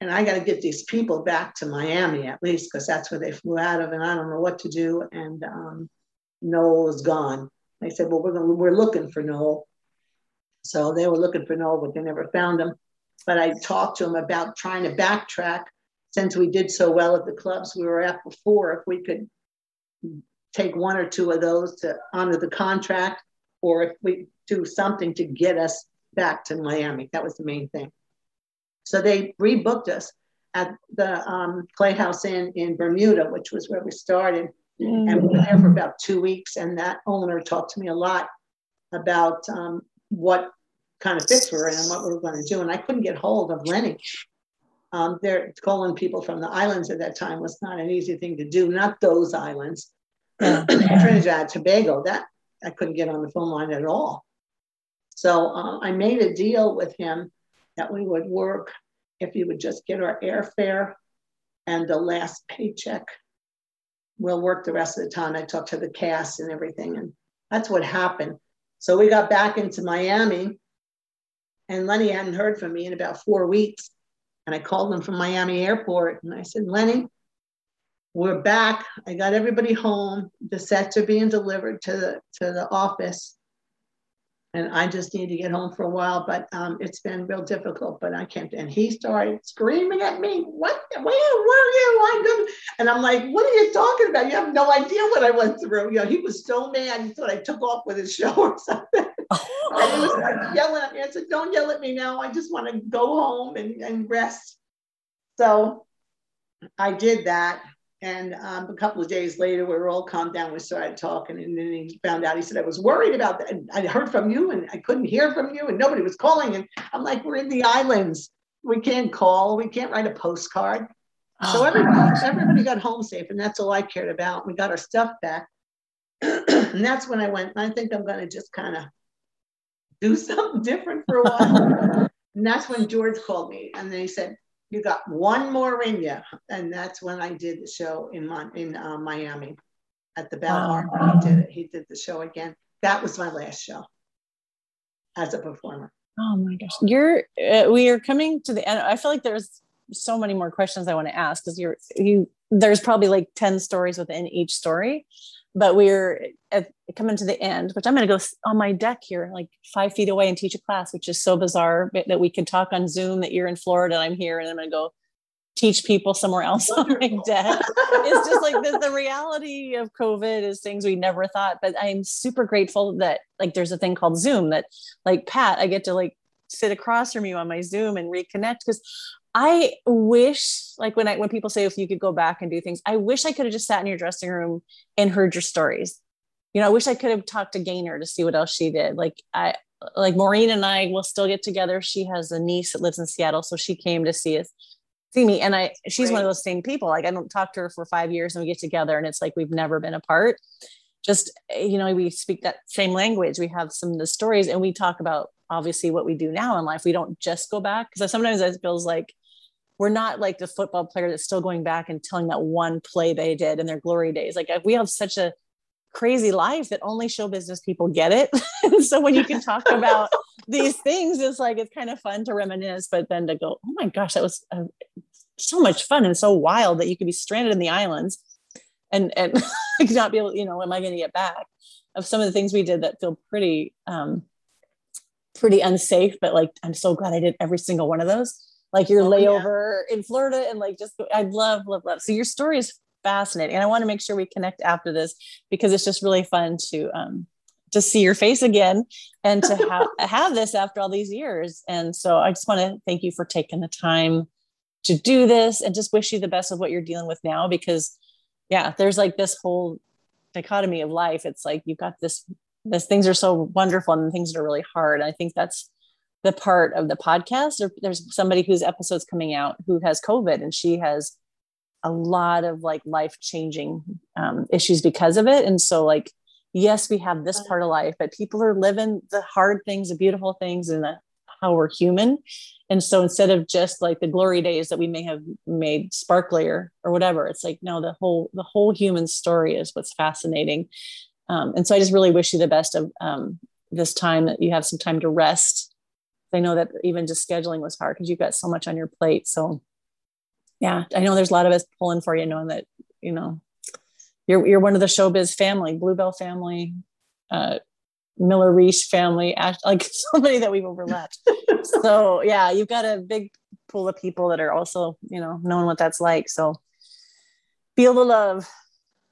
and I got to get these people back to Miami at least because that's where they flew out of, and I don't know what to do. And um, Noel is gone. They said, well, we're, gonna, we're looking for Noel. So they were looking for Noel, but they never found him but I talked to him about trying to backtrack since we did so well at the clubs we were at before, if we could take one or two of those to honor the contract, or if we do something to get us back to Miami. That was the main thing. So they rebooked us at the um, Playhouse Inn in Bermuda, which was where we started. Mm. And we were there for about two weeks. And that owner talked to me a lot about um, what kind of fix we were in and what we were going to do. And I couldn't get hold of Lenny. Um, they're calling people from the islands at that time was not an easy thing to do. Not those islands, Trinidad, Tobago. That I couldn't get on the phone line at all. So uh, I made a deal with him that we would work if you would just get our airfare and the last paycheck. We'll work the rest of the time. I talked to the cast and everything, and that's what happened. So we got back into Miami, and Lenny hadn't heard from me in about four weeks. And I called him from Miami airport and I said, Lenny, we're back. I got everybody home. The sets are being delivered to the to the office. And I just need to get home for a while, but um, it's been real difficult. But I can't. And he started screaming at me, "What? Where were you? I good." And I'm like, "What are you talking about? You have no idea what I went through." You know, he was so mad. He thought I took off with his show or something. and he was like yelling at me. I said, "Don't yell at me now. I just want to go home and, and rest." So I did that and um, a couple of days later, we were all calmed down. We started talking, and then he found out. He said, "I was worried about that. I heard from you, and I couldn't hear from you, and nobody was calling." And I'm like, "We're in the islands. We can't call. We can't write a postcard." Oh, so everybody, everybody got home safe, and that's all I cared about. We got our stuff back, and that's when I went. I think I'm going to just kind of do something different for a while. and that's when George called me, and they said, you got one more in you. And that's when I did the show in Mon- in uh, Miami at the Bal Harbour. He did it. He did the show again. That was my last show as a performer. Oh my gosh, you're uh, we are coming to the end. I feel like there's so many more questions I want to ask because you're you. There's probably like ten stories within each story, but we're at, coming to the end, which I'm going to go on my deck here, like five feet away and teach a class, which is so bizarre that we can talk on Zoom that you're in Florida and I'm here and I'm going to go teach people somewhere else on my deck. it's just like the, the reality of COVID is things we never thought, but I'm super grateful that like there's a thing called Zoom that like Pat, I get to like sit across from you on my Zoom and reconnect because I wish, like when I when people say if you could go back and do things, I wish I could have just sat in your dressing room and heard your stories. You know, I wish I could have talked to Gaynor to see what else she did. Like I like Maureen and I will still get together. She has a niece that lives in Seattle, so she came to see us, see me. And I she's Great. one of those same people. Like I don't talk to her for five years and we get together and it's like we've never been apart. Just you know, we speak that same language. We have some of the stories and we talk about obviously what we do now in life. We don't just go back because sometimes it feels like we're not like the football player that's still going back and telling that one play they did in their glory days. Like we have such a crazy life that only show business people get it. so when you can talk about these things, it's like it's kind of fun to reminisce, but then to go, oh my gosh, that was uh, so much fun and so wild that you could be stranded in the islands and and not be able, you know, am I going to get back? Of some of the things we did that feel pretty um pretty unsafe, but like I'm so glad I did every single one of those like your oh, layover yeah. in Florida and like just I love love love. So your story is fascinating, and I want to make sure we connect after this because it's just really fun to um to see your face again and to have have this after all these years. And so I just want to thank you for taking the time to do this and just wish you the best of what you're dealing with now because yeah, there's like this whole dichotomy of life. It's like you've got this this things are so wonderful and things that are really hard. I think that's the part of the podcast. Or there's somebody whose episode's coming out who has covid and she has a lot of like life changing um, issues because of it. And so like yes we have this part of life but people are living the hard things the beautiful things and the, how we're human. And so instead of just like the glory days that we may have made sparklier or whatever it's like no the whole the whole human story is what's fascinating. Um, and so i just really wish you the best of um, this time that you have some time to rest I know that even just scheduling was hard because you've got so much on your plate. So yeah, I know there's a lot of us pulling for you, knowing that, you know, you're, you're one of the showbiz family, Bluebell family, uh, Miller Reach family, like so many that we've overlapped. so yeah, you've got a big pool of people that are also, you know, knowing what that's like. So feel the love.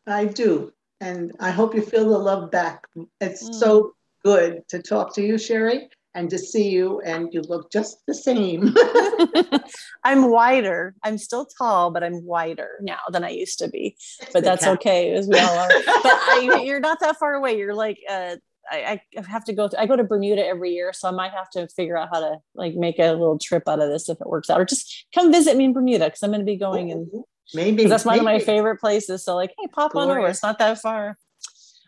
I do. And I hope you feel the love back. It's mm. so good to talk to you, Sherry and to see you and you look just the same. I'm wider. I'm still tall, but I'm wider now than I used to be. But that's okay as we all are. but I, you're not that far away. You're like, uh, I, I have to go. To, I go to Bermuda every year, so I might have to figure out how to like make a little trip out of this if it works out, or just come visit me in Bermuda because I'm going to be going and maybe that's one maybe. of my favorite places. So like, hey, pop Glorious. on over. It's not that far.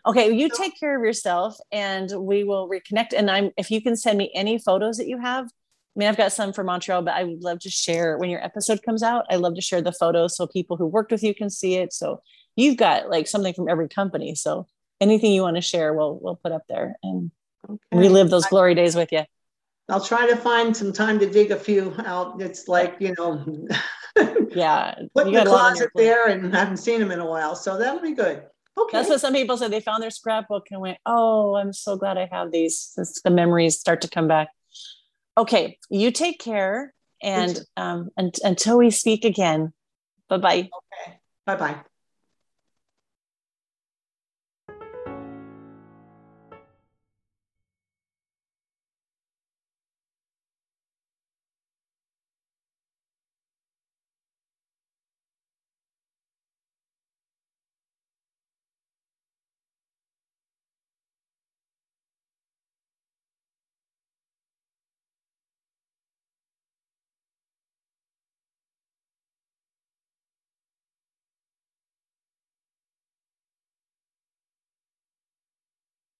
Okay, you take care of yourself and we will reconnect. And I'm if you can send me any photos that you have. I mean, I've got some from Montreal, but I would love to share when your episode comes out. I love to share the photos so people who worked with you can see it. So you've got like something from every company. So anything you want to share, we'll we'll put up there and okay. relive those glory days with you. I'll try to find some time to dig a few out. It's like, you know, yeah, put in the closet there and I haven't seen them in a while. So that'll be good. Okay. That's what some people said. They found their scrapbook and went, Oh, I'm so glad I have these. Since the memories start to come back. Okay. You take care. And um, and, until we speak again, bye bye. Okay. Bye bye.